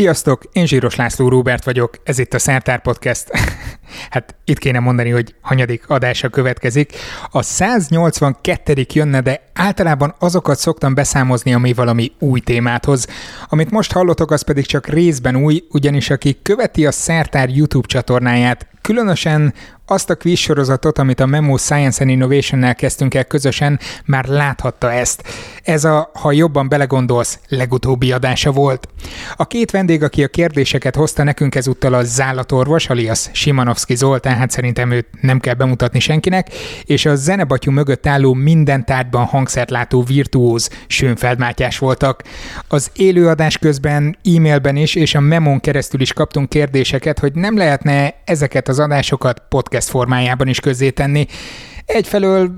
Sziasztok, én Zsíros László Róbert vagyok, ez itt a Szertár Podcast. hát itt kéne mondani, hogy hanyadik adása következik. A 182. jönne, de általában azokat szoktam beszámozni, ami valami új témát hoz. Amit most hallotok, az pedig csak részben új, ugyanis aki követi a Szertár YouTube csatornáját, különösen azt a quiz sorozatot, amit a Memo Science and Innovation-nel kezdtünk el közösen, már láthatta ezt. Ez a, ha jobban belegondolsz, legutóbbi adása volt. A két vendég, aki a kérdéseket hozta nekünk ezúttal a zállatorvos, alias Simanovski Zoltán, hát szerintem őt nem kell bemutatni senkinek, és a zenebatyú mögött álló minden tárgyban hangszert látó virtuóz Sönfeld Mátyás voltak. Az élőadás közben e-mailben is és a Memon keresztül is kaptunk kérdéseket, hogy nem lehetne ezeket az adásokat podcast formájában is közzétenni. Egyfelől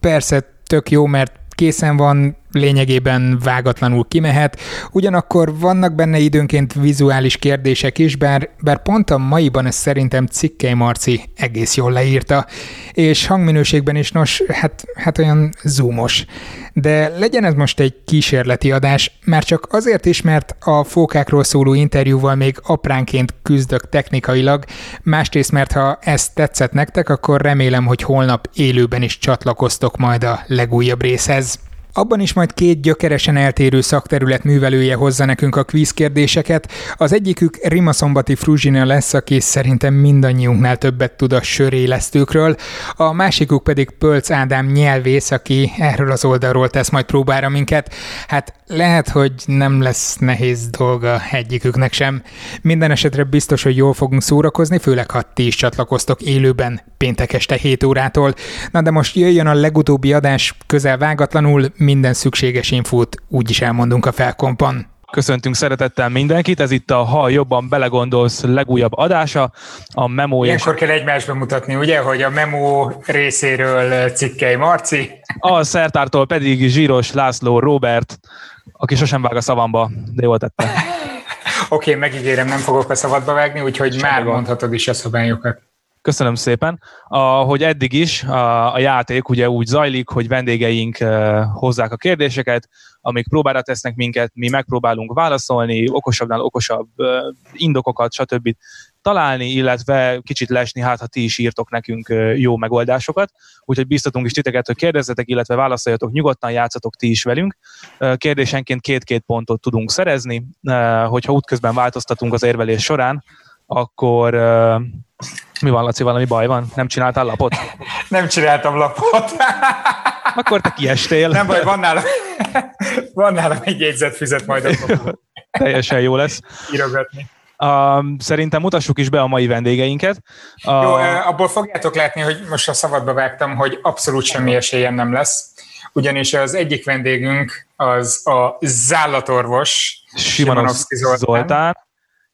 persze tök jó, mert készen van, lényegében vágatlanul kimehet, ugyanakkor vannak benne időnként vizuális kérdések is, bár, bár pont a maiban ez szerintem Cikkei Marci egész jól leírta, és hangminőségben is, nos, hát, hát olyan zoomos. De legyen ez most egy kísérleti adás, már csak azért is, mert a fókákról szóló interjúval még apránként küzdök technikailag, másrészt, mert ha ez tetszett nektek, akkor remélem, hogy holnap élőben is csatlakoztok majd a legújabb részhez. Abban is majd két gyökeresen eltérő szakterület művelője hozza nekünk a kvíz kérdéseket. Az egyikük Rimaszombati Fruzsina lesz, aki szerintem mindannyiunknál többet tud a sörélesztőkről, a másikuk pedig Pölc Ádám nyelvész, aki erről az oldalról tesz majd próbára minket. Hát lehet, hogy nem lesz nehéz dolga egyiküknek sem. Minden esetre biztos, hogy jól fogunk szórakozni, főleg ha ti is csatlakoztok élőben péntek este 7 órától. Na de most jöjjön a legutóbbi adás közel vágatlanul, minden szükséges infót úgyis elmondunk a felkompan. Köszöntünk szeretettel mindenkit, ez itt a Ha jobban belegondolsz legújabb adása, a Memo Ilyenkor kell egymásba mutatni, ugye, hogy a Memo részéről cikkei Marci. A szertártól pedig Zsíros László Robert, aki sosem vág a szavamba, de jól tette. Oké, okay, megígérem, nem fogok a szabadba vágni, úgyhogy Sem már mondhatod is a szabályokat. Köszönöm szépen. Ahogy eddig is, a, játék ugye úgy zajlik, hogy vendégeink hozzák a kérdéseket, amik próbára tesznek minket, mi megpróbálunk válaszolni, okosabbnál okosabb indokokat, stb. találni, illetve kicsit lesni, hát ha ti is írtok nekünk jó megoldásokat. Úgyhogy biztatunk is titeket, hogy kérdezzetek, illetve válaszoljatok nyugodtan, játszatok ti is velünk. Kérdésenként két-két pontot tudunk szerezni, hogyha útközben változtatunk az érvelés során, akkor uh, mi van, Laci, valami baj van? Nem csináltál lapot? Nem csináltam lapot. akkor te kiestél. Nem baj, van nálam, van nálam egy jegyzetfüzet majd akkor. Teljesen jó lesz. Írogatni. Uh, szerintem mutassuk is be a mai vendégeinket. Uh, jó, abból fogjátok látni, hogy most a szabadba vágtam, hogy abszolút semmi esélyem nem lesz ugyanis az egyik vendégünk az a zállatorvos Simanovszki Zoltán. Zoltán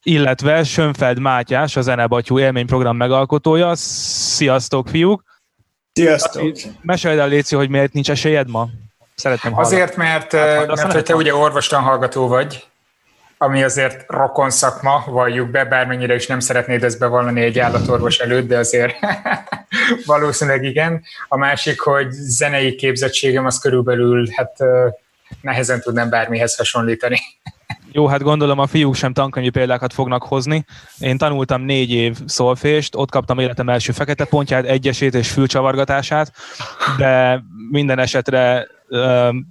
illetve Sönfeld Mátyás, a Zenebatyú élményprogram megalkotója. Sziasztok, fiúk! Sziasztok! Mesélj el, Léci, hogy miért nincs esélyed ma? Szeretném hallani. Azért, mert, hát, mert hogy te ugye orvostan hallgató vagy, ami azért rokon szakma, valljuk be, bármennyire is nem szeretnéd ezt bevallani egy állatorvos előtt, de azért valószínűleg igen. A másik, hogy zenei képzettségem az körülbelül hát nehezen tudnám bármihez hasonlítani. Jó, hát gondolom a fiúk sem tankönyvi példákat fognak hozni. Én tanultam négy év szolfést, ott kaptam életem első fekete pontját, egyesét és fülcsavargatását, de minden esetre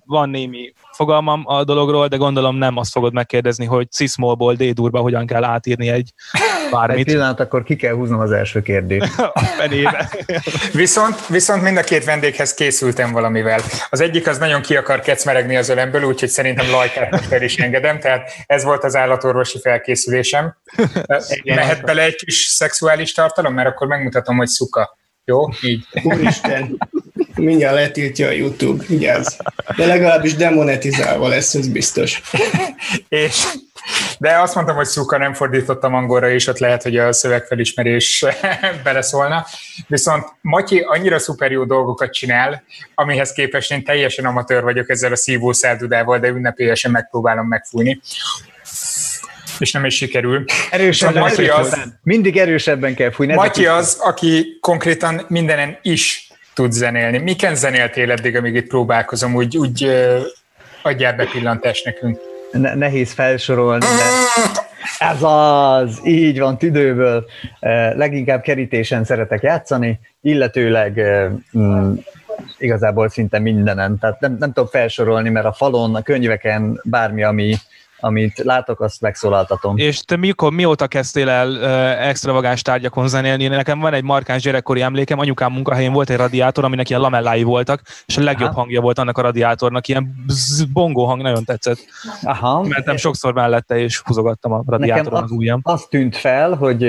van némi fogalmam a dologról, de gondolom nem azt fogod megkérdezni, hogy cismolból D-durba hogyan kell átírni egy bármit. Egy pillanat, akkor ki kell húznom az első kérdést. a fenébe. viszont, viszont mind a két vendéghez készültem valamivel. Az egyik az nagyon ki akar kecmeregni az ölemből, úgyhogy szerintem lajkát most el is engedem, tehát ez volt az állatorvosi felkészülésem. Mehet bele egy kis szexuális tartalom, mert akkor megmutatom, hogy szuka. Jó? Így. Úristen, mindjárt letiltja a YouTube, vigyázz. De legalábbis demonetizálva lesz, ez biztos. És, de azt mondtam, hogy szuka nem fordítottam angolra, és ott lehet, hogy a szövegfelismerés beleszólna. Viszont Matyi annyira szuper jó dolgokat csinál, amihez képest én teljesen amatőr vagyok ezzel a szívószáldudával, de ünnepélyesen megpróbálom megfújni és nem is sikerül. Erősebben Matyi az, mindig erősebben kell fújni. Matyi az, aki konkrétan mindenen is tud zenélni. Miken zenéltél eddig, amíg itt próbálkozom, úgy, úgy adjál be pillantást nekünk. ne, nehéz felsorolni, de ez az, így van, tüdőből. Leginkább kerítésen szeretek játszani, illetőleg mm, igazából szinte mindenen. Tehát nem, nem tudom felsorolni, mert a falon, a könyveken, bármi, ami, amit látok, azt megszólaltatom. És te mikor, mióta kezdtél el uh, extravagáns tárgyakon zenélni? Nekem van egy markáns gyerekkori emlékem, anyukám munkahelyén volt egy radiátor, aminek ilyen lamellái voltak, és a legjobb Aha. hangja volt annak a radiátornak, ilyen bzz, bongó hang nagyon tetszett. Aha. Mentem sokszor mellette, és húzogattam a radiátoron az ujjam. Az tűnt fel, hogy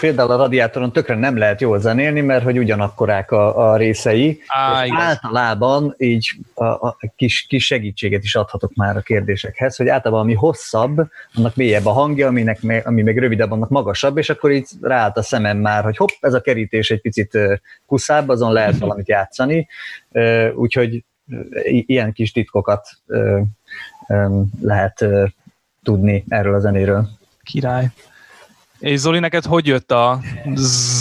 például a radiátoron tökre nem lehet jól zenélni, mert hogy ugyanakkorák a, a részei. Á, általában így a, a kis, kis segítséget is adhatok már a kérdésekhez, hogy általában ami hossz hosszabb, annak mélyebb a hangja, aminek, ami meg rövidebb, annak magasabb, és akkor így ráállt a szemem már, hogy hopp, ez a kerítés egy picit kuszább, azon lehet valamit játszani, úgyhogy ilyen kis titkokat lehet tudni erről a zenéről. Király. És Zoli, neked hogy jött a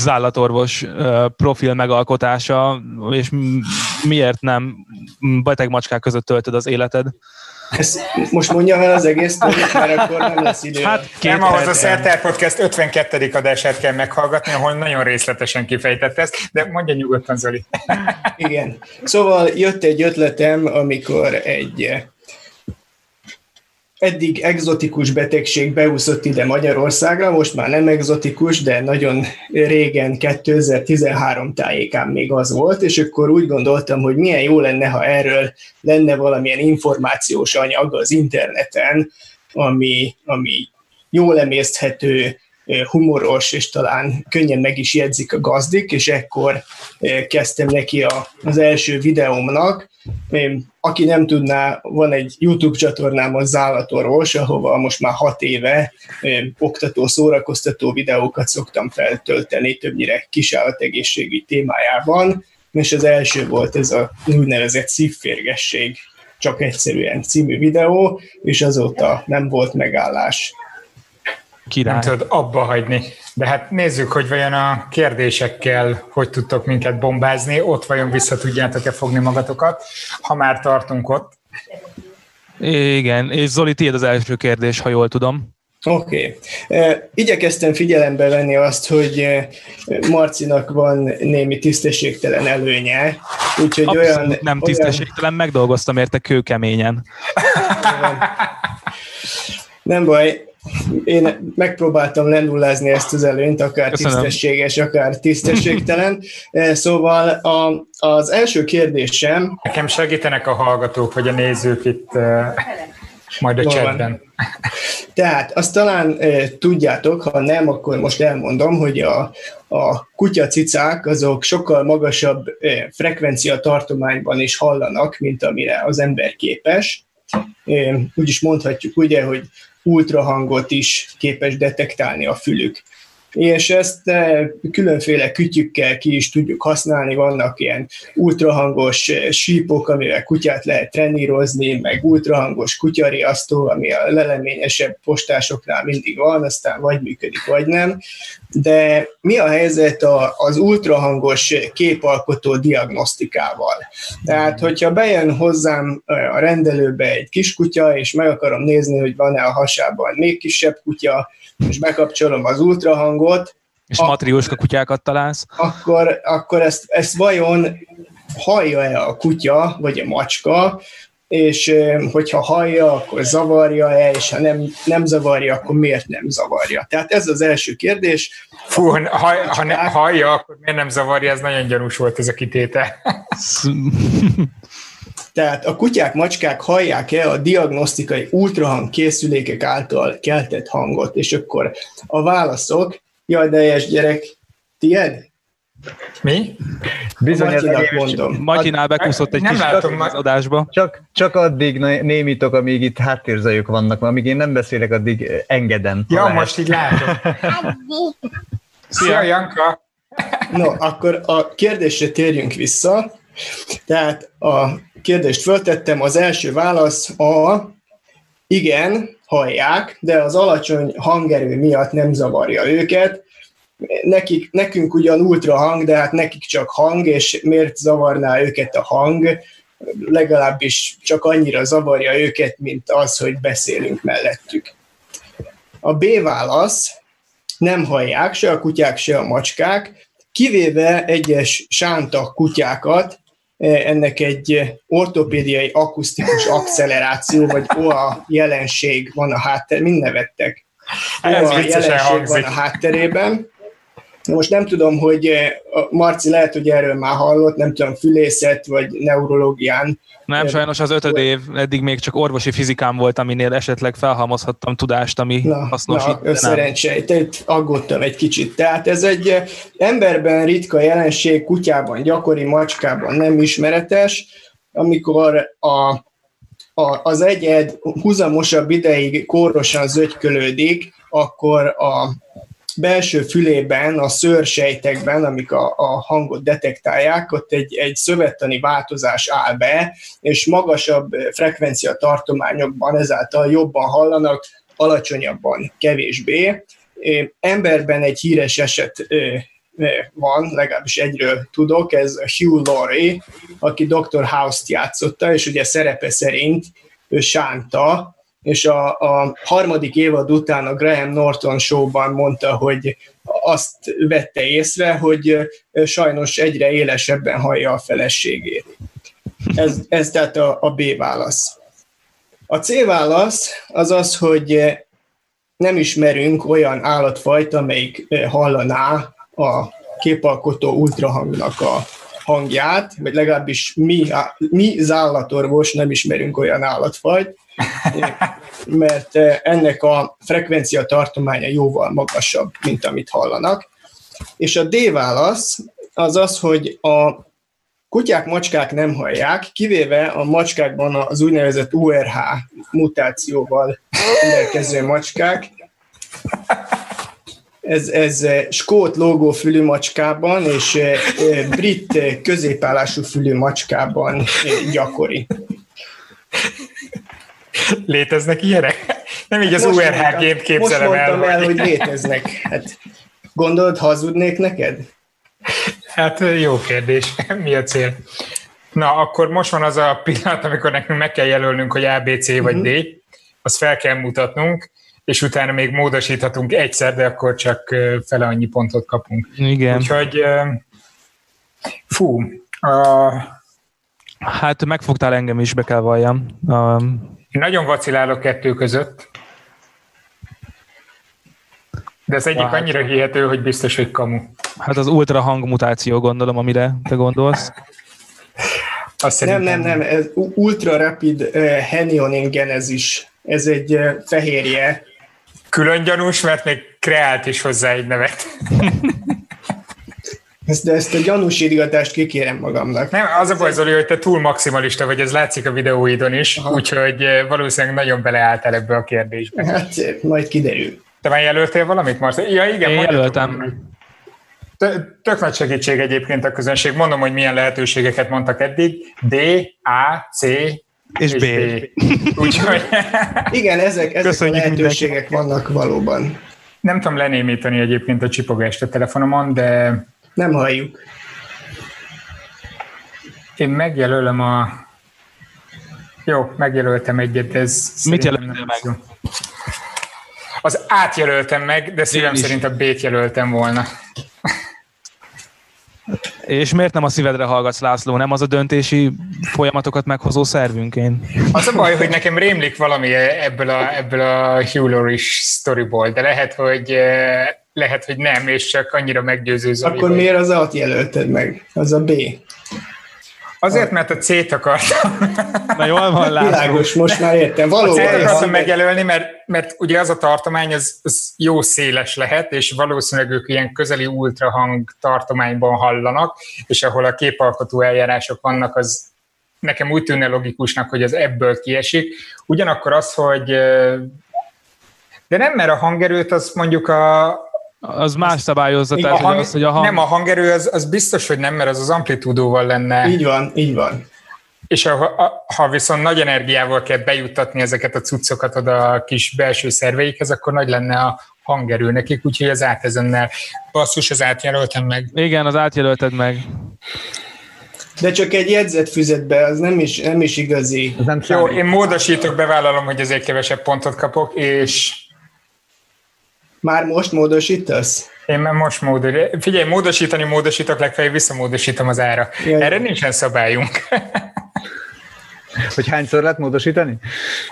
zállatorvos profil megalkotása, és miért nem beteg macskák között töltöd az életed? Ezt most mondjam el az egész mert akkor nem lesz idő. Hát nem, ahhoz a Szertár Podcast 52. adását kell meghallgatni, ahol nagyon részletesen kifejtett ezt, de mondja nyugodtan, Zoli. Igen. Szóval jött egy ötletem, amikor egy eddig egzotikus betegség beúszott ide Magyarországra, most már nem egzotikus, de nagyon régen, 2013 tájékán még az volt, és akkor úgy gondoltam, hogy milyen jó lenne, ha erről lenne valamilyen információs anyag az interneten, ami, ami jól emészthető, humoros, és talán könnyen meg is jegyzik a gazdik, és ekkor kezdtem neki a, az első videómnak. Aki nem tudná, van egy YouTube csatornám, a Zállatorvos, ahova most már hat éve oktató, szórakoztató videókat szoktam feltölteni, többnyire kisállategészségügy témájában, és az első volt ez a úgynevezett szívférgesség csak egyszerűen című videó, és azóta nem volt megállás. Király. Nem tudod abba hagyni. De hát nézzük, hogy vajon a kérdésekkel hogy tudtok minket bombázni, ott vajon vissza tudjátok-e fogni magatokat, ha már tartunk ott. Igen, és Zoli, tiéd az első kérdés, ha jól tudom. Oké. Okay. Igyekeztem figyelembe venni azt, hogy Marcinak van némi tisztességtelen előnye, úgyhogy Abszolút olyan... nem tisztességtelen, olyan... megdolgoztam érte kőkeményen. nem baj, én megpróbáltam lennullázni ezt az előnyt, akár Köszönöm. tisztességes, akár tisztességtelen. Eh, szóval a, az első kérdésem... Nekem segítenek a hallgatók, vagy a nézők itt uh, majd a Jól chatben. Tehát azt talán e, tudjátok, ha nem, akkor most elmondom, hogy a, a kutyacicák azok sokkal magasabb e, frekvencia tartományban is hallanak, mint amire az ember képes. E, úgy is mondhatjuk ugye, hogy ultrahangot is képes detektálni a fülük és ezt eh, különféle kütyükkel ki is tudjuk használni, vannak ilyen ultrahangos eh, sípok, amivel kutyát lehet trenírozni, meg ultrahangos kutyariasztó, ami a leleményesebb postásoknál mindig van, aztán vagy működik, vagy nem. De mi a helyzet az ultrahangos képalkotó diagnosztikával? Tehát, hogyha bejön hozzám a rendelőbe egy kiskutya, és meg akarom nézni, hogy van-e a hasában még kisebb kutya, és bekapcsolom az ultrahangot, és ak- matrióska kutyákat találsz? Akkor, akkor ezt, ezt vajon hallja-e a kutya, vagy a macska, és hogyha hallja, akkor zavarja-e, és ha nem, nem zavarja, akkor miért nem zavarja? Tehát ez az első kérdés. Fú, ha, ha ne, hallja, akkor miért nem zavarja? Ez nagyon gyanús volt ez a kitétel. Tehát a kutyák, macskák hallják-e a diagnosztikai ultrahang készülékek által keltett hangot, és akkor a válaszok, jaj, de egyes gyerek, tied? Mi? Bizony, Matyinak mondom. Matyinál bekúszott egy nem kis látom, az adásba. Csak, csak addig némítok, amíg itt háttérzajok vannak, amíg én nem beszélek, addig engedem. Ja, lehet. most így látom. Szia, Janka! No, akkor a kérdésre térjünk vissza. Tehát a kérdést föltettem, az első válasz a igen, hallják, de az alacsony hangerő miatt nem zavarja őket. Nekik, nekünk ugyan ultra hang, de hát nekik csak hang, és miért zavarná őket a hang? legalábbis csak annyira zavarja őket, mint az, hogy beszélünk mellettük. A B válasz, nem hallják se a kutyák, se a macskák, kivéve egyes sánta kutyákat, ennek egy ortopédiai akusztikus acceleráció, vagy OA jelenség van a hátter, mind nevettek. OA jelenség hangzik. van a hátterében, most nem tudom, hogy eh, Marci lehet, hogy erről már hallott, nem tudom, fülészet vagy neurológián. Nem, sajnos az ötöd év, eddig még csak orvosi fizikám volt, aminél esetleg felhalmozhattam tudást, ami na, hasznos. Na, itt aggódtam egy kicsit. Tehát ez egy eh, emberben ritka jelenség, kutyában gyakori, macskában nem ismeretes, amikor a, a, az egyed húzamosabb ideig kórosan zögykölődik, akkor a belső fülében, a szőrsejtekben, amik a, a hangot detektálják, ott egy, egy szövettani változás áll be, és magasabb frekvencia tartományokban ezáltal jobban hallanak, alacsonyabban kevésbé. Emberben egy híres eset van, legalábbis egyről tudok, ez Hugh Laurie, aki Dr. House-t játszotta, és ugye szerepe szerint ő sánta, és a, a harmadik évad után a Graham Norton showban mondta, hogy azt vette észre, hogy sajnos egyre élesebben hallja a feleségét. Ez, ez tehát a, a B válasz. A C válasz az az, hogy nem ismerünk olyan állatfajt, amelyik hallaná a képalkotó ultrahangnak a hangját, vagy legalábbis mi, mi zállatorvos nem ismerünk olyan állatfajt, mert eh, ennek a frekvencia tartománya jóval magasabb, mint amit hallanak. És a D válasz az az, hogy a kutyák, macskák nem hallják, kivéve a macskákban az úgynevezett URH mutációval rendelkező macskák. Ez, ez eh, skót logó fülű macskában és eh, brit középállású fülű macskában gyakori. Léteznek ilyenek? Nem így az URH gép képzelem most el. Most el, hogy léteznek. Hát, gondolod, hazudnék neked? Hát jó kérdés. Mi a cél? Na, akkor most van az a pillanat, amikor nekünk meg kell jelölnünk, hogy A, B, C vagy uh-huh. D. Azt fel kell mutatnunk, és utána még módosíthatunk egyszer, de akkor csak fele annyi pontot kapunk. Igen. Úgyhogy fú, a... Hát megfogtál engem is, be kell valljam. Én nagyon vacilálok kettő között, de az egyik hát, annyira hihető, hogy biztos, hogy kamu. Hát az ultra hangmutáció gondolom, amire te gondolsz. Azt nem, nem, nem, ez ultra rapid uh, henioning genezis. Ez egy uh, fehérje. Külön gyanús, mert még kreált is hozzá egy nevet. Ezt, de ezt a gyanús írgatást kikérem magamnak. Nem, az a baj, Zoli, hogy te túl maximalista vagy, ez látszik a videóidon is, Aha. úgyhogy eh, valószínűleg nagyon beleálltál ebbe a kérdésbe. Hát, majd kiderül. Te már jelöltél valamit, Marci? Ja, igen, Én jelöltem. Tök nagy segítség egyébként a közönség. Mondom, hogy milyen lehetőségeket mondtak eddig. D, A, C, és, és B. B. Úgyhogy... Igen, ezek, ezek a lehetőségek vannak valóban. Nem tudom lenémítani egyébként a csipogást a telefonomon, de nem halljuk. Én megjelölöm a... Jó, megjelöltem egyet, de ez... Mit jelöltél meg? Az átjelöltem meg, de szívem szerint a B-t jelöltem volna. És miért nem a szívedre hallgatsz, László? Nem az a döntési folyamatokat meghozó szervünk én? Az a baj, hogy nekem rémlik valami ebből a, ebből a Hugh Laurie storyból, de lehet, hogy eh, lehet, hogy nem, és csak annyira meggyőző Zoli, Akkor miért az A-t jelölted meg? Az a B. Azért, mert a C-t akartam. Na jól van, látom. Világos, most már értem. Valóban. A C-t akartam megjelölni, mert, mert ugye az a tartomány, az, az jó széles lehet, és valószínűleg ők ilyen közeli ultrahang tartományban hallanak, és ahol a képalkotó eljárások vannak, az nekem úgy tűnne logikusnak, hogy az ebből kiesik. Ugyanakkor az, hogy de nem, mert a hangerőt az mondjuk a, az más szabályozza, tehát hang, az, hogy a hang... Nem, a hangerő az, az biztos, hogy nem, mert az az amplitúdóval lenne. Így van, így van. És ha, ha viszont nagy energiával kell bejuttatni ezeket a cuccokat oda a kis belső szerveikhez, akkor nagy lenne a hangerő nekik, úgyhogy az át ezennel basszus, az átjelöltem meg. Igen, az átjelölted meg. De csak egy jegyzet füzetbe, az nem is, nem is igazi. nem Jó, én módosítok, bevállalom, hogy azért kevesebb pontot kapok, és... Már most módosítasz? Én már most módosítom. Figyelj, módosítani módosítok, legfeljebb visszamódosítom az ára. Jaj. Erre nincsen szabályunk. Hogy hányszor lehet módosítani?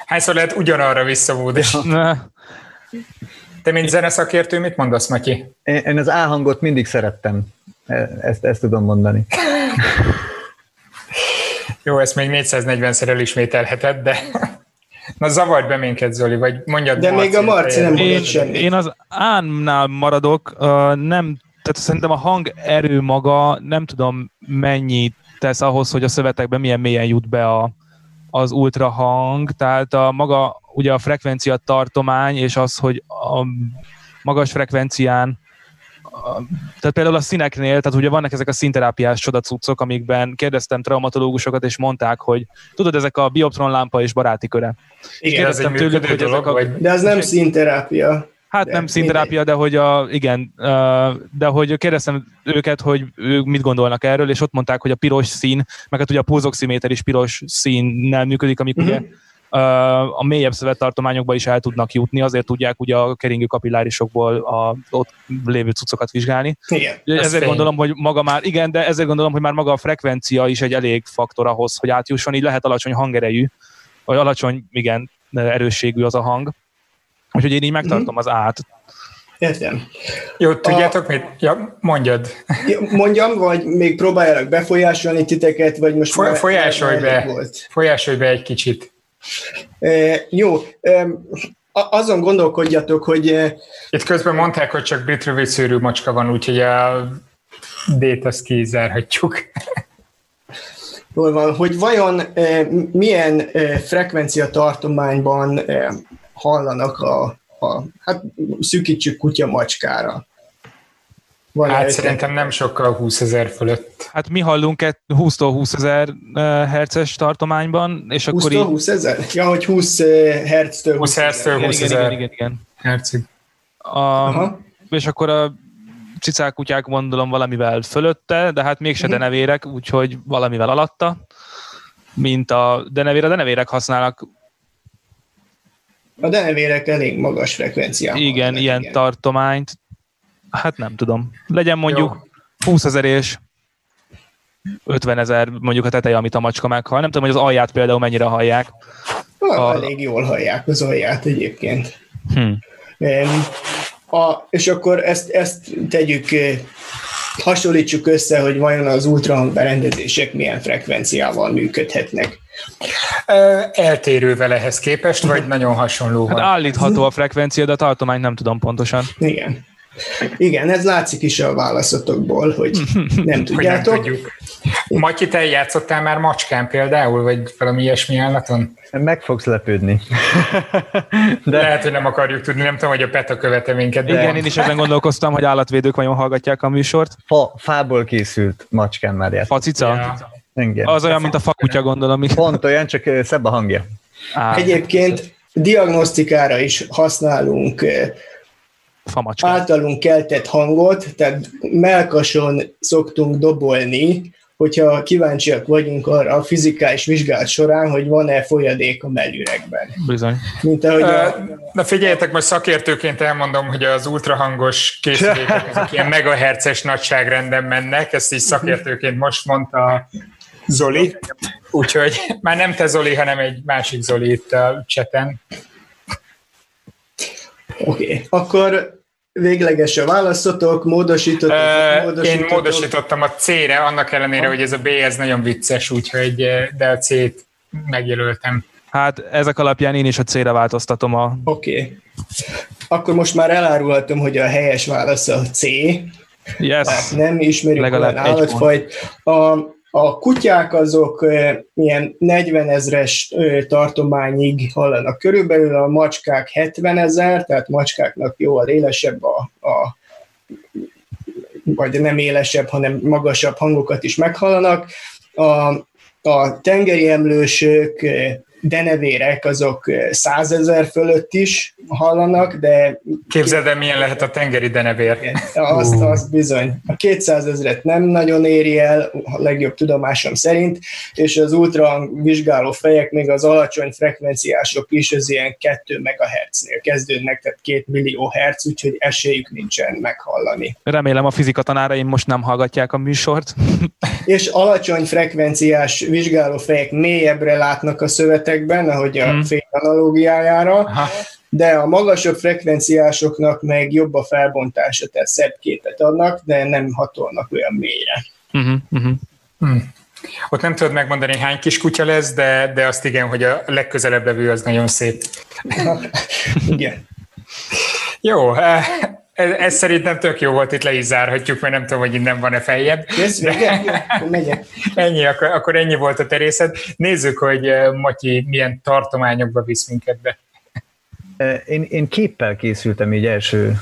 Hányszor lehet ugyanarra visszamódosítani? Te, mint zeneszakértő, mit mondasz, Matyi? Én, én az A-hangot mindig szerettem. E, ezt, ezt tudom mondani. Jó, ezt még 440-szer elismételheted, de na zavart be minket, Zoli, vagy mondjad De Marci, még a Marci nem én, semmit. Én az Ánnál maradok, uh, nem, tehát szerintem a hang erő maga nem tudom mennyit tesz ahhoz, hogy a szövetekben milyen mélyen jut be a, az ultrahang, tehát a maga ugye a frekvencia tartomány, és az, hogy a magas frekvencián tehát például a színeknél, tehát ugye vannak ezek a színterápiás csodacuccok, amikben kérdeztem traumatológusokat, és mondták, hogy tudod, ezek a bioptron lámpa és baráti köre. Igen, ez egy tőlük, hogy dolog, ezek a, vagy... De az nem színterápia. Hát de nem színterápia, de hogy a, igen, de hogy kérdeztem őket, hogy ők mit gondolnak erről, és ott mondták, hogy a piros szín, meg hát ugye a pulzoximéter is piros színnel működik, amik uh-huh. ugye a mélyebb szövettartományokba is el tudnak jutni, azért tudják ugye a keringő kapillárisokból a ott lévő cuccokat vizsgálni. Igen, ezért fény. gondolom, hogy maga már, igen, de ezért gondolom, hogy már maga a frekvencia is egy elég faktor ahhoz, hogy átjusson, így lehet alacsony hangerejű, vagy alacsony, igen, erősségű az a hang. Úgyhogy én így megtartom az át. Értem. Jó, tudjátok a... mit? Ja, mondjad. Mondjam, vagy még próbáljalak befolyásolni titeket, vagy most Foly- folyásolj be, volt. folyásolj be egy kicsit. E, jó, e, azon gondolkodjatok, hogy... Itt közben mondták, hogy csak brit rövid macska van, úgyhogy a D-t azt kizárhatjuk. Jól van, hogy vajon milyen frekvencia tartományban hallanak a, a hát szűkítsük kutya macskára. Van hát szerintem nem sokkal 20 ezer fölött. Hát mi hallunk 20-tól 20 ezer herces tartományban, és 20 akkor így... 20 ezer? Ja, hogy 20 hertztől 20 hertztől 20 ezer igen, igen, igen, hercig. A, és akkor a cicák kutyák gondolom valamivel fölötte, de hát mégse uh-huh. denevérek, úgyhogy valamivel alatta, mint a denevér. A denevérek használnak a denevérek elég magas frekvenciában. Igen, ilyen igen. tartományt, Hát nem tudom. Legyen mondjuk Jó. 20 ezer és 50 ezer mondjuk a teteje, amit a macska meghal. Nem tudom, hogy az alját például mennyire hallják. Ha, a... Elég jól hallják az alját egyébként. Hmm. A, és akkor ezt, ezt tegyük, eh, hasonlítsuk össze, hogy vajon az ultrahang berendezések milyen frekvenciával működhetnek. Eltérővel ehhez képest, vagy nagyon hasonló? Hát állítható a frekvencia, de a tartományt nem tudom pontosan. Igen. Igen, ez látszik is a válaszotokból, hogy nem tudjátok. Hogy nem tudjuk. Matyi, te játszottál már macskán például, vagy valami ilyesmi állaton? Meg fogsz lepődni. De... Lehet, hogy nem akarjuk tudni, nem tudom, hogy a PETA követe minket. De... Igen, én is ezen gondolkoztam, hogy állatvédők vajon hallgatják a műsort. Fa, fából készült macskán már játszott. Facica? Ja. Igen. Az olyan, mint a fakutya, gondolom. Pont olyan, csak szebb a hangja. Á, Egyébként diagnosztikára is használunk Famacska. általunk keltett hangot, tehát melkason szoktunk dobolni, hogyha kíváncsiak vagyunk arra a fizikális vizsgálat során, hogy van-e folyadék a mellüregben. Bizony. Mint ahogy a... Na figyeljetek, most szakértőként elmondom, hogy az ultrahangos készülékek azok ilyen megaherces nagyságrenden mennek, ezt is szakértőként most mondta Zoli, úgyhogy már nem te Zoli, hanem egy másik Zoli itt a cseten. Oké, okay. akkor véglegesen választotok, módosítotok, uh, módosítotok. Én módosítottam a C-re, annak ellenére, hogy ez a B ez nagyon vicces, úgyhogy de a C-t megjelöltem. Hát ezek alapján én is a C-re változtatom a... Oké. Okay. Akkor most már elárulhatom, hogy a helyes válasz a C. Yes. Hát nem ismerjük olyan állatfajt. A, a kutyák azok ilyen 40 ezres tartományig hallanak körülbelül, a macskák 70 ezer, tehát macskáknak jóval élesebb a, a vagy nem élesebb, hanem magasabb hangokat is meghallanak. A, a tengeri emlősök denevérek azok százezer fölött is hallanak, de... Képzeld el, milyen lehet a tengeri denevér. Azt, azt bizony. A 200 ezeret nem nagyon éri el, a legjobb tudomásom szerint, és az ultra vizsgáló fejek, még az alacsony frekvenciások is az ilyen 2 MHz-nél kezdődnek, tehát 2 millió hertz, úgyhogy esélyük nincsen meghallani. Remélem a fizika tanáraim most nem hallgatják a műsort. és alacsony frekvenciás vizsgáló fejek mélyebbre látnak a szövetekben, ahogy a hmm. fény analógiájára, Aha. de a magasabb frekvenciásoknak meg jobb a felbontása, tehát szebb képet adnak, de nem hatolnak olyan mélyre. Uh-huh, uh-huh. Hmm. Ott nem tudod megmondani, hány kis kutya lesz, de, de azt igen, hogy a legközelebb levő az nagyon szép. igen. Jó, eh, ez, ez szerintem tök jó volt, itt le is zárhatjuk, mert nem tudom, hogy innen van-e feljebb. ennyi, akkor, akkor ennyi volt a terészed. Nézzük, hogy eh, Matyi milyen tartományokba visz minket be. Eh, én, én képpel készültem így első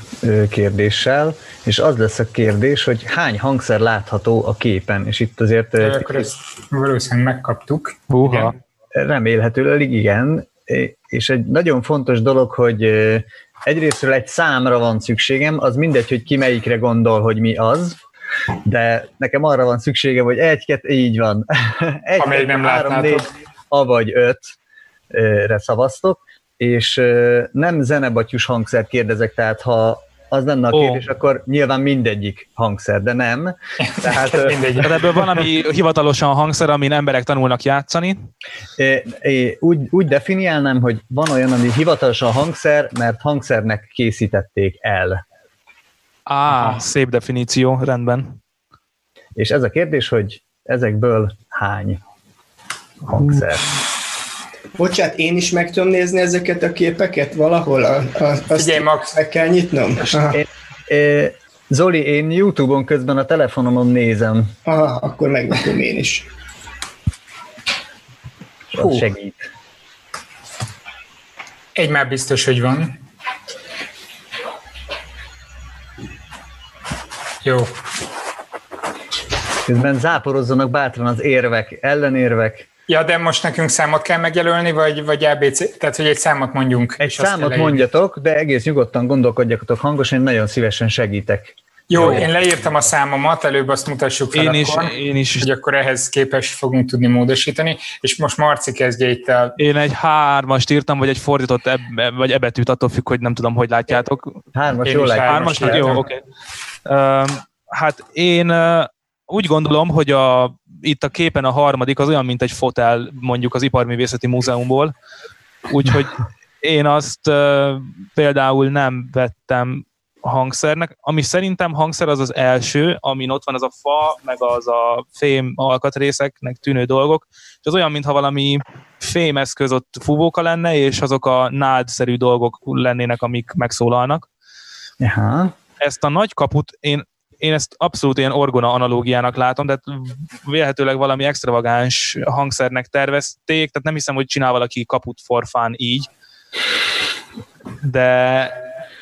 kérdéssel, és az lesz a kérdés, hogy hány hangszer látható a képen, és itt azért... Akkor ezt valószínűleg megkaptuk. Uha. Remélhetőleg igen, és egy nagyon fontos dolog, hogy egyrésztről egy számra van szükségem, az mindegy, hogy ki melyikre gondol, hogy mi az, de nekem arra van szükségem, hogy egy, két, így van. egy, még nem három, négy, a vagy ötre szavaztok, és nem zenebatyus hangszert kérdezek, tehát ha az lenne a kérdés, oh. akkor nyilván mindegyik hangszer, de nem. Tehát, mindegy. De ebből van, ami hivatalosan hangszer, amin emberek tanulnak játszani? É, é, úgy, úgy definiálnám, hogy van olyan, ami hivatalosan hangszer, mert hangszernek készítették el. Á, ah, szép definíció, rendben. És ez a kérdés, hogy ezekből hány hangszer? Bocsát, én is meg tudom nézni ezeket a képeket valahol? A, a, azt Figyelj, Max. meg kell nyitnom? Én, Zoli, én YouTube-on közben a telefonomon nézem. Aha, akkor megnyitom én is. Az segít. Egy már biztos, hogy van. Jó. Közben záporozzanak bátran az érvek, ellenérvek. Ja, de most nekünk számot kell megjelölni, vagy, vagy ABC, tehát hogy egy számot mondjunk. Egy számot mondjatok, de egész nyugodtan gondolkodjatok hangosan, én nagyon szívesen segítek. Jó, Jó, én leírtam a számomat, előbb azt mutassuk fel én akkor, is, én is. hogy akkor ehhez képes fogunk tudni módosítani, és most Marci kezdje itt a... Én egy hármast írtam, vagy egy fordított ebbe, vagy ebetűt, attól függ, hogy nem tudom, hogy látjátok. Hármas, én jól látjátok. Hármas, jó, oké. Okay. Uh, hát én uh, úgy gondolom, hogy a itt a képen a harmadik az olyan, mint egy fotel mondjuk az Iparművészeti Múzeumból, úgyhogy én azt uh, például nem vettem hangszernek. Ami szerintem hangszer az az első, amin ott van az a fa, meg az a fém alkatrészeknek tűnő dolgok, és az olyan, mintha valami fémeszköz ott fúvóka lenne, és azok a nádszerű dolgok lennének, amik megszólalnak. Aha. Ezt a nagy kaput én én ezt abszolút ilyen orgona analógiának látom, tehát vélhetőleg valami extravagáns hangszernek tervezték, tehát nem hiszem, hogy csinál valaki kaput forfán így, de,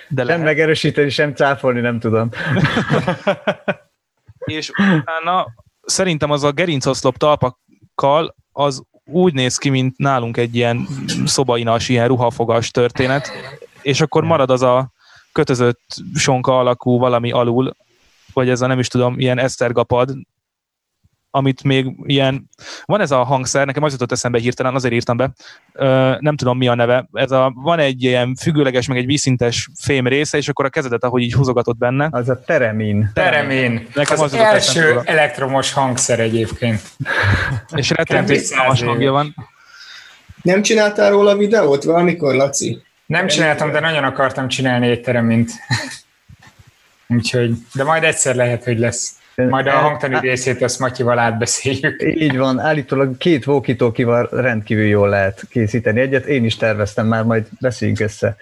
de sem megerősíteni, sem cáfolni nem tudom. és utána szerintem az a gerincoszlop talpakkal az úgy néz ki, mint nálunk egy ilyen szobainas, ilyen ruhafogas történet, és akkor marad az a kötözött sonka alakú valami alul, vagy ez a nem is tudom, ilyen esztergapad, amit még ilyen, van ez a hangszer, nekem az jutott eszembe hirtelen, azért írtam be, Ö, nem tudom mi a neve, ez a, van egy ilyen függőleges, meg egy vízszintes fém része, és akkor a kezedet, ahogy így húzogatott benne. Az a teremin. Teremin. Nekem az, az első eszembe. elektromos hangszer egyébként. és rettentő hangja van. Nem csináltál róla videót valamikor, Laci? Nem csináltam, de nagyon akartam csinálni egy teremint. Úgyhogy, de majd egyszer lehet, hogy lesz. Majd a hangtani részét azt Matyival átbeszéljük. Így van, állítólag két walkie rendkívül jól lehet készíteni egyet. Én is terveztem már, majd beszéljünk össze.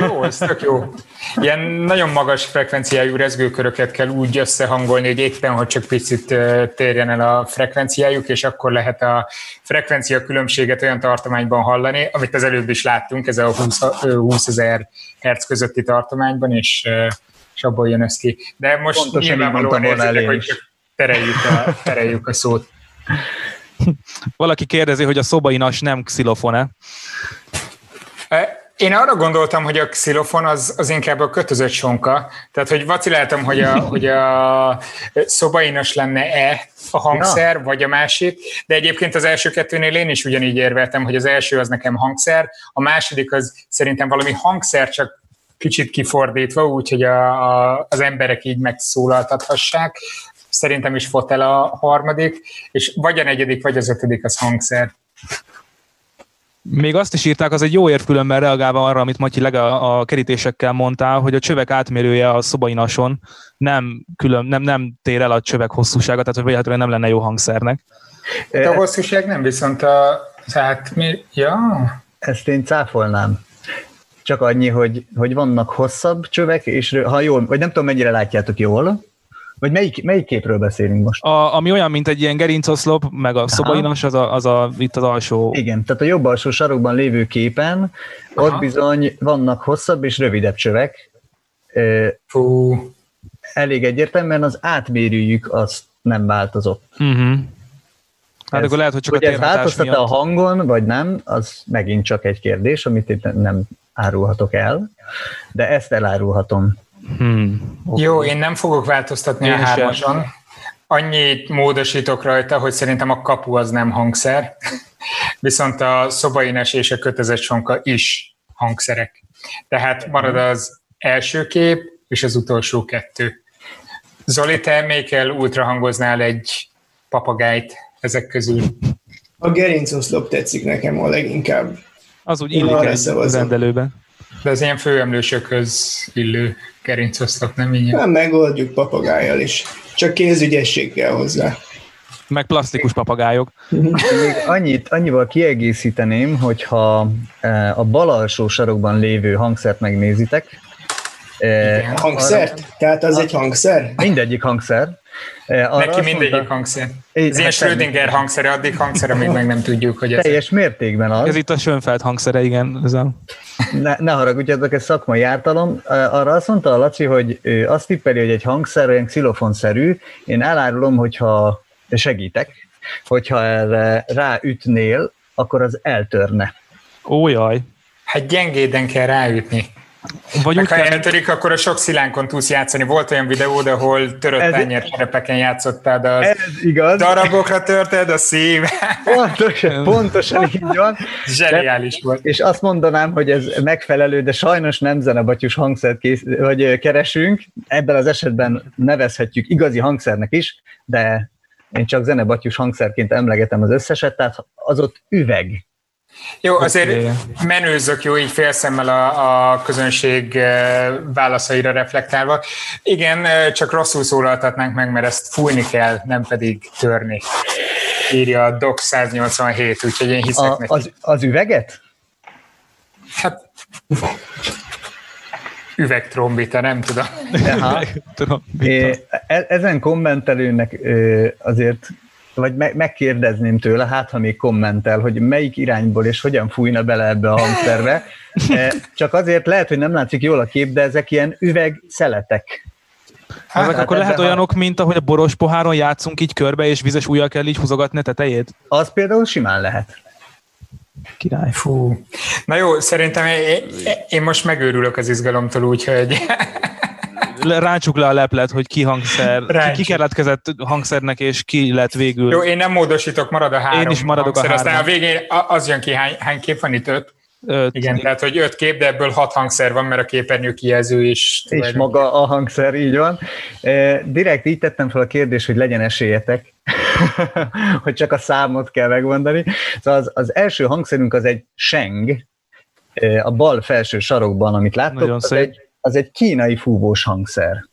Jó, ez tök jó. Ilyen nagyon magas frekvenciájú rezgőköröket kell úgy összehangolni, hogy éppen, hogy csak picit térjen el a frekvenciájuk, és akkor lehet a frekvencia különbséget olyan tartományban hallani, amit az előbb is láttunk, ez a 20 ezer hertz közötti tartományban, és és abból jön ez ki. De most Pontosan nyilvánvalóan érzitek, hogy tereljük a, tereljük a szót. Valaki kérdezi, hogy a szobainas nem xilofon-e? Én arra gondoltam, hogy a xilofon az, az inkább a kötözött sonka. Tehát, hogy vaciláltam, hogy a, hogy a szobainas lenne-e a hangszer, ja. vagy a másik, de egyébként az első kettőnél én is ugyanígy érveltem, hogy az első az nekem hangszer, a második az szerintem valami hangszer, csak kicsit kifordítva, úgyhogy a, a, az emberek így megszólaltathassák. Szerintem is fotel a harmadik, és vagy a negyedik, vagy az ötödik az hangszer. Még azt is írták, az egy jó érv különben reagálva arra, amit Matyi leg a, kerítésekkel mondtál, hogy a csövek átmérője a szobainason nem, külön, nem, nem tér el a csövek hosszúsága, tehát hogy véletlenül nem lenne jó hangszernek. De a hosszúság nem, viszont a, az átmér... Ja. Ezt én cáfolnám. Csak annyi, hogy, hogy vannak hosszabb csövek, és ha jól, vagy nem tudom, mennyire látjátok jól, vagy melyik, melyik képről beszélünk most? A, ami olyan, mint egy ilyen gerincoszlop, meg a szobainas, az, a, az a, itt az alsó. Igen, tehát a jobb alsó sarokban lévő képen, Aha. ott bizony vannak hosszabb és rövidebb csövek. Fú. Elég egyértelműen az átmérőjük az nem változott. Uh-huh. Hát ez, akkor lehet, hogy csak hogy a ez változtat a hangon, vagy nem, az megint csak egy kérdés, amit itt nem árulhatok el, de ezt elárulhatom. Hmm. Okay. Jó, én nem fogok változtatni én a hármason. Annyit módosítok rajta, hogy szerintem a kapu az nem hangszer, viszont a szobaines és a kötözött sonka is hangszerek. Tehát marad az első kép és az utolsó kettő. Zoli, te melyikkel ultrahangoznál egy papagájt ezek közül? A gerincoszlop tetszik nekem a leginkább. Az úgy illik egy rendelőben. De az ilyen főemlősökhöz illő gerincoszlop, nem így? Nem, megoldjuk papagájjal is. Csak kézügyesség kell hozzá. Meg plastikus papagájok. Még annyit, annyival kiegészíteném, hogyha e, a bal alsó sarokban lévő hangszert megnézitek. Igen, hangszert? Arra, Tehát az a, egy hangszer? Mindegyik hangszer. Arra Neki mindegyik mondta, hangszer. Ez ilyen Schrödinger hangszere, addig hangszere, amíg meg nem tudjuk, hogy ez... Teljes mértékben az. Ez itt a Schönfeld hangszere, igen. Ez a... Ne, ne haragudjatok, ez szakmai ártalom. Arra azt mondta a Laci, hogy ő azt tippeli, hogy egy hangszer olyan xilofonszerű. Én elárulom, hogyha segítek, hogyha erre ráütnél, akkor az eltörne. Ó, jaj. Hát gyengéden kell ráütni. Vagy Meg ha kell... eltörik, akkor a sok szilánkon tudsz játszani. Volt olyan videó, ahol törött ez... tenyércserepeken játszottál, de az ez igaz. darabokra törted a szív. Pontosan, pontosan így van. Zseniális volt. És azt mondanám, hogy ez megfelelő, de sajnos nem zenebatyus hangszert kész, vagy keresünk. Ebben az esetben nevezhetjük igazi hangszernek is, de én csak zenebatyus hangszerként emlegetem az összeset, tehát az ott üveg jó, azért menőzök jó így félszemmel a, a közönség eh, válaszaira reflektálva. Igen, eh, csak rosszul szólaltatnánk meg, mert ezt fújni kell, nem pedig törni. Írja a Doc 187, úgyhogy én hiszek a, neki. Az, az üveget? Hát üvegtrombita, nem tudom. Aha. É, e- ezen kommentelőnek azért vagy me- megkérdezném tőle, hát ha még kommentel, hogy melyik irányból és hogyan fújna bele ebbe a hangszerbe. E, csak azért lehet, hogy nem látszik jól a kép, de ezek ilyen üvegszeletek. Hát, ezek akkor lehet olyanok, ha... mint ahogy a boros poháron játszunk így körbe, és vizes ujjal kell így húzogatni a tetejét? Az például simán lehet. Király. Fú. Na jó, szerintem én, én most megőrülök az izgalomtól, úgyhogy ráncsuk le a leplet, hogy ki hangszer, ki, ki keletkezett hangszernek, és ki lett végül. Jó, én nem módosítok, marad a három Én is maradok hangszer, a három. Aztán a végén az jön ki, hány, hány kép van itt? Öt? Öt. Igen, tehát hogy öt kép, de ebből hat hangszer van, mert a képernyő kijelző is. És maga a hangszer, így van. Direkt így tettem fel a kérdést, hogy legyen esélyetek, hogy csak a számot kell megmondani. Szóval az, az első hangszerünk az egy Sheng, a bal felső sarokban, amit láttok, Nagyon az szép. egy az egy kínai fúvós hangszer.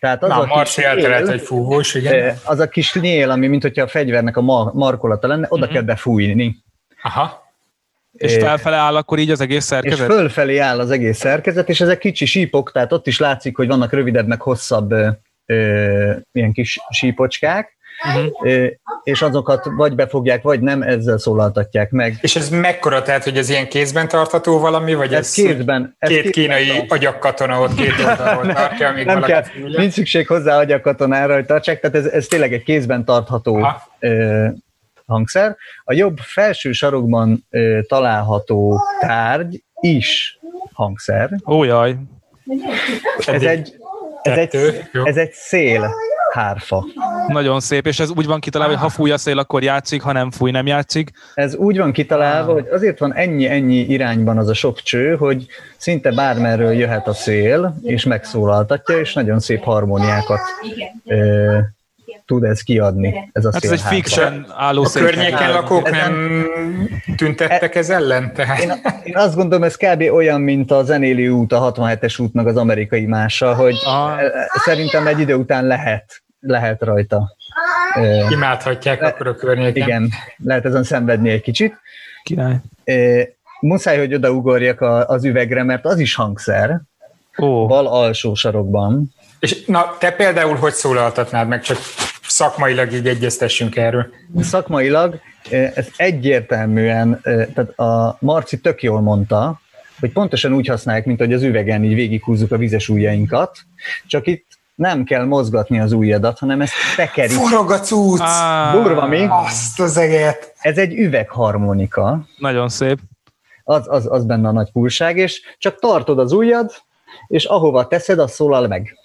Tehát az Na, a Marci elterelt egy fúvós, igen. Az a kis nyél, ami mint hogyha a fegyvernek a markolata lenne, oda uh-huh. kell befújni. Aha. És felfele áll akkor így az egész szerkezet? És fölfelé áll az egész szerkezet, és ezek kicsi sípok, tehát ott is látszik, hogy vannak rövidebb, meg hosszabb ö, ilyen kis sípocskák, uh-huh. és azokat vagy befogják, vagy nem, ezzel szólaltatják meg. És ez mekkora, tehát, hogy ez ilyen kézben tartható valami, vagy ez, ez kézben, ez két kézben kínai tart. agyakkatona ott két oldalon tartja, amíg nem kell, nincs szükség hozzá agyakkatonára, hogy tartsák, tehát ez, ez tényleg egy kézben tartható ö, hangszer. A jobb felső sarokban ö, található tárgy is hangszer. Ó, jaj. Ez egy, ez egy, ez egy szél hárfa. Nagyon szép, és ez úgy van kitalálva, hogy ha fúj a szél, akkor játszik, ha nem fúj, nem játszik. Ez úgy van kitalálva, hogy azért van ennyi-ennyi irányban az a sok cső, hogy szinte bármerről jöhet a szél, és megszólaltatja, és nagyon szép harmóniákat ö, tud ez kiadni. Ez a hát ez egy fiction álló A környéken lakók nem tüntettek ez ellen? Tehát. Én, én azt gondolom, ez kb. olyan, mint a zenéli út, a 67-es út, meg az amerikai mása, hogy Aha. szerintem egy idő után lehet lehet rajta. Imádhatják le, akkor a környéken. Igen, lehet ezen szenvedni egy kicsit. Király. Muszáj, hogy odaugorjak az üvegre, mert az is hangszer. Ó. Val alsó sarokban. És na, te például hogy szólaltatnád meg, csak szakmailag így egyeztessünk erről. Szakmailag ez egyértelműen, tehát a Marci tök jól mondta, hogy pontosan úgy használják, mint hogy az üvegen így végighúzzuk a vizes ujjainkat, csak itt nem kell mozgatni az ujjadat, hanem ezt tekerik. Forog a cucc! Durva mi? Azt az eget! Ez egy üvegharmonika. Nagyon szép. Az, az, az benne a nagy kulság, és csak tartod az ujjad, és ahova teszed, az szólal meg.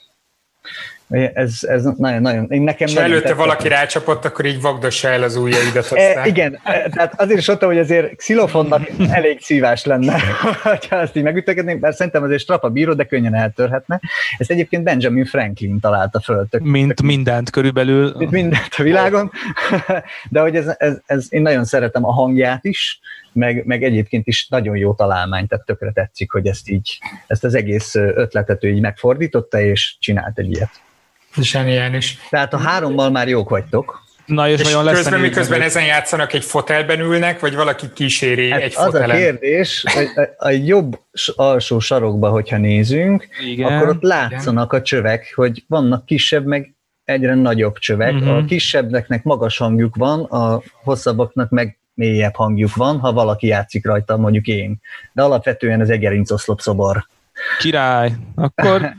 Ez, ez nagyon, nagyon, én nekem És előtte tetszett. valaki rácsapott, akkor így vagdossa el az ujjaidat aztán. E, igen, e, tehát azért is ott, hogy azért xilofonnak elég szívás lenne, ha ezt így megütögetnénk, mert szerintem azért strapa bíró, de könnyen eltörhetne. Ezt egyébként Benjamin Franklin találta föl. Tök, mint tök, mindent körülbelül. Mint mindent a világon, de hogy ez, ez, ez, én nagyon szeretem a hangját is, meg, meg egyébként is nagyon jó találmány, tehát tökre tetszik, hogy ezt így, ezt az egész ötletet ő így megfordította, és csinált egy ilyet. Zseniális. Tehát a hárommal már jók vagytok. Na, és, és lesz közben, miközben ezen játszanak, egy fotelben ülnek, vagy valaki kíséri hát egy az fotelen? Az a kérdés, hogy a, a jobb alsó sarokba, hogyha nézünk, Igen. akkor ott látszanak Igen. a csövek, hogy vannak kisebb, meg egyre nagyobb csövek. Uh-huh. A kisebbeknek magas hangjuk van, a hosszabbaknak meg mélyebb hangjuk van, ha valaki játszik rajta, mondjuk én. De alapvetően ez egy gerincoszlop szobor. Király. Akkor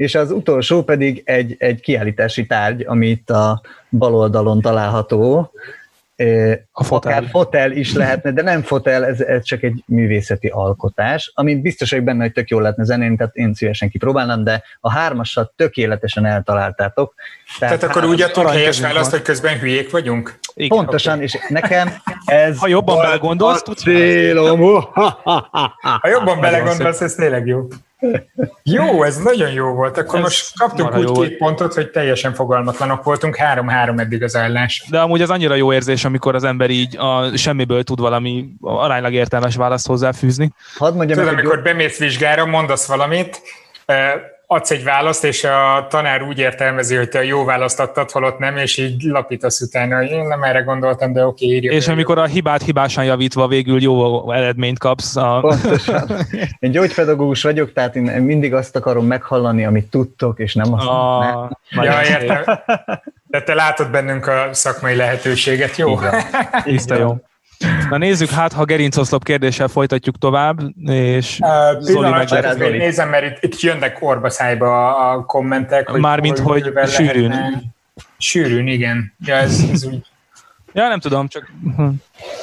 és az utolsó pedig egy, egy kiállítási tárgy, ami itt a bal oldalon található, a fotel. Akár fotel is lehetne, de nem fotel, ez, ez csak egy művészeti alkotás, amit biztos vagyok benne, hogy tök jól lehetne zenélni, tehát én szívesen kipróbálnám, de a hármasat tökéletesen eltaláltátok. Tehát, tehát akkor úgy adtunk helyes választ, hogy közben hülyék vagyunk? Igen, Pontosan, okay. és nekem ez... Ha jobban belegondolsz, tudsz célom. Ha jobban belegondolsz, ez tényleg jó. Jó, ez nagyon jó volt. Akkor ez most kaptunk úgy jó. két pontot, hogy teljesen fogalmatlanok voltunk, három-három eddig az állás. De amúgy az annyira jó érzés, amikor az ember így a semmiből tud valami aránylag értelmes választ hozzáfűzni. Hadd mondjam, Tudod, amikor bemész vizsgára, mondasz valamit, adsz egy választ, és a tanár úgy értelmezi, hogy te a jó választ adtad, holott nem, és így lapítasz utána. Én nem erre gondoltam, de oké, írja. És amikor a hibát hibásan javítva végül jó eredményt kapsz. A... Pontosan. Én gyógypedagógus vagyok, tehát én mindig azt akarom meghallani, amit tudtok, és nem azt, a... nem. Ja, értem. De te látod bennünk a szakmai lehetőséget, jó? Tiszta jó. Na nézzük, hát ha gerincoszlop kérdéssel folytatjuk tovább, és uh, Zoli meg Nézem, mert itt, itt jönnek orba szájba a kommentek. Hogy Mármint, hogy, hogy sűrűn. Lehetne. Sűrűn, igen. Ja, ez, ez úgy... ja, nem tudom, csak...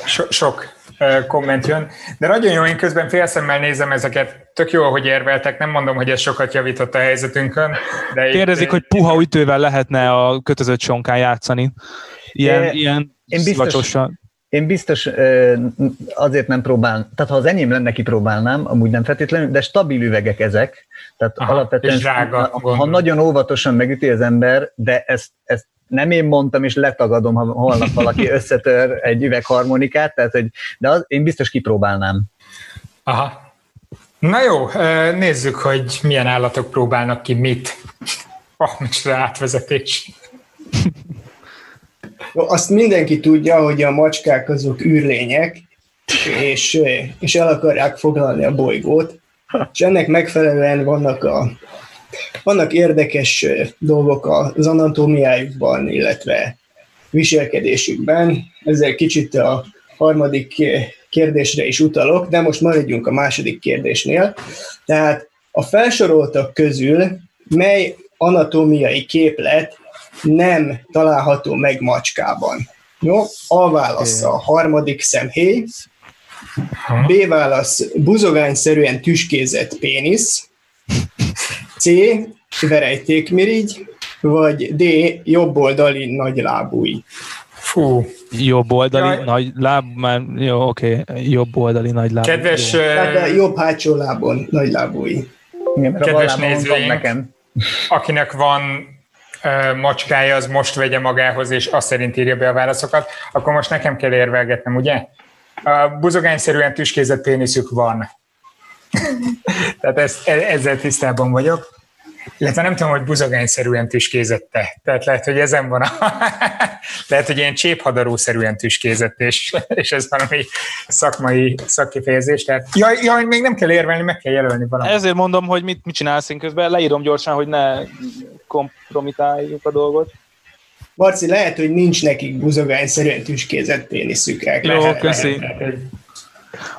So, sok uh, komment jön. De nagyon jó, én közben félszemmel nézem ezeket. Tök jó, hogy érveltek, nem mondom, hogy ez sokat javított a helyzetünkön. De Kérdezik, itt, hogy puha ütővel lehetne a kötözött sonkán játszani. Ilyen, é, ilyen én biztos, én biztos azért nem próbálnám, tehát ha az enyém lenne, kipróbálnám, amúgy nem feltétlenül, de stabil üvegek ezek, tehát Aha, alapvetően, drága, ha, ha nagyon óvatosan megüti az ember, de ezt, ezt nem én mondtam, és letagadom, ha holnap valaki összetör egy üvegharmonikát, tehát, hogy, de az, én biztos kipróbálnám. Aha. Na jó, nézzük, hogy milyen állatok próbálnak ki mit. Ah, oh, micsoda átvezetés. Azt mindenki tudja, hogy a macskák azok űrlények, és, és el akarják foglalni a bolygót, és ennek megfelelően vannak, a, vannak érdekes dolgok az anatómiájukban, illetve viselkedésükben. Ezzel kicsit a harmadik kérdésre is utalok, de most maradjunk a második kérdésnél. Tehát a felsoroltak közül mely anatómiai képlet nem található meg macskában. Jó, A válasz a harmadik szemhéj, B válasz buzogányszerűen tüskézett pénisz, C verejtékmirigy, vagy D jobboldali nagylábúj. Fú. Jobb oldali Jaj. nagy láb, már jó, oké, okay. jobb oldali nagy láb. Kedves... Jó. Tehát a jobb hátsó lábon nagy lábúi. Kedves nézőink, nekem. akinek van macskája, az most vegye magához, és azt szerint írja be a válaszokat, akkor most nekem kell érvelgetnem, ugye? A buzogányszerűen tüskézett péniszük van. Tehát ezt, e, ezzel tisztában vagyok. Illetve nem tudom, hogy buzogányszerűen tüskézette. Tehát lehet, hogy ezen van a... lehet, hogy ilyen cséphadarúszerűen tüskézett, és, és ez valami szakmai szakkifejezés. Tehát, ja, ja, még nem kell érvelni, meg kell jelölni valamit. Ezért mondom, hogy mit, mit csinálsz én közben. Leírom gyorsan, hogy ne kompromitáljuk a dolgot. Marci, lehet, hogy nincs nekik buzogányszerűen tüskézett péniszük. Jó, lehet, köszi. Lehet,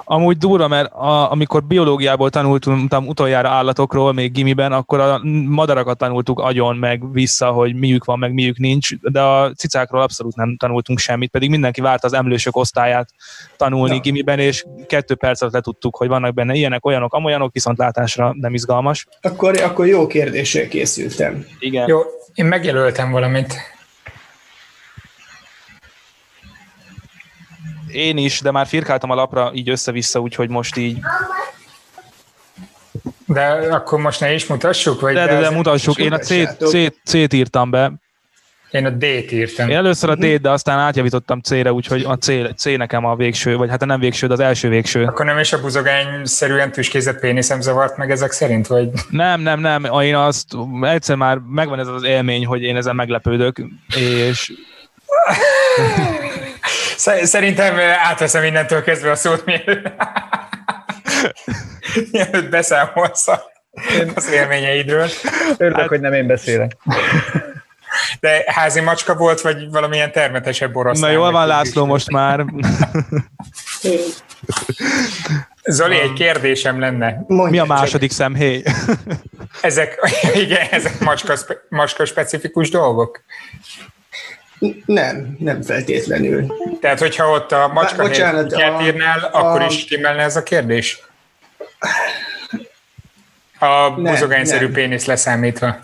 Amúgy durva, mert a, amikor biológiából tanultam utoljára állatokról, még gimiben, akkor a madarakat tanultuk agyon, meg vissza, hogy miük van, meg miük nincs, de a cicákról abszolút nem tanultunk semmit, pedig mindenki várta az emlősök osztályát tanulni ja. gimiben, és kettő perc alatt letudtuk, hogy vannak benne ilyenek, olyanok, amolyanok, viszont látásra nem izgalmas. Akkor, akkor jó kérdéssel készültem. Igen. Jó, én megjelöltem valamit. Én is, de már firkáltam a lapra így össze-vissza, úgyhogy most így... De akkor most ne is mutassuk? Vagy de, de, de mutassuk. Én a C-t, C, C-t írtam be. Én a D-t írtam. Én először a D-t, de aztán átjavítottam C-re, úgyhogy a C, C nekem a végső, vagy hát a nem végső, de az első végső. Akkor nem is a buzogány-szerűen tüskézett péniszem zavart meg ezek szerint, vagy? Nem, nem, nem. Én azt egyszer már megvan ez az élmény, hogy én ezen meglepődök, és Szerintem átveszem innentől kezdve a szót, mielőtt, mielőtt beszámolsz az élményeidről. Örülök, hát, hogy nem én beszélek. De házi macska volt, vagy valamilyen termetesebb orosz? Na jól van, László, most már. Zoli, egy kérdésem lenne. Mondja Mi a második csak. szemhéj? Ezek, igen, ezek macska, macska specifikus dolgok? Nem, nem feltétlenül. Tehát, hogyha ott a macska Bocsánat, a, írnál, a, akkor is stimmelne ez a kérdés? A buzogányszerű pénisz leszámítva.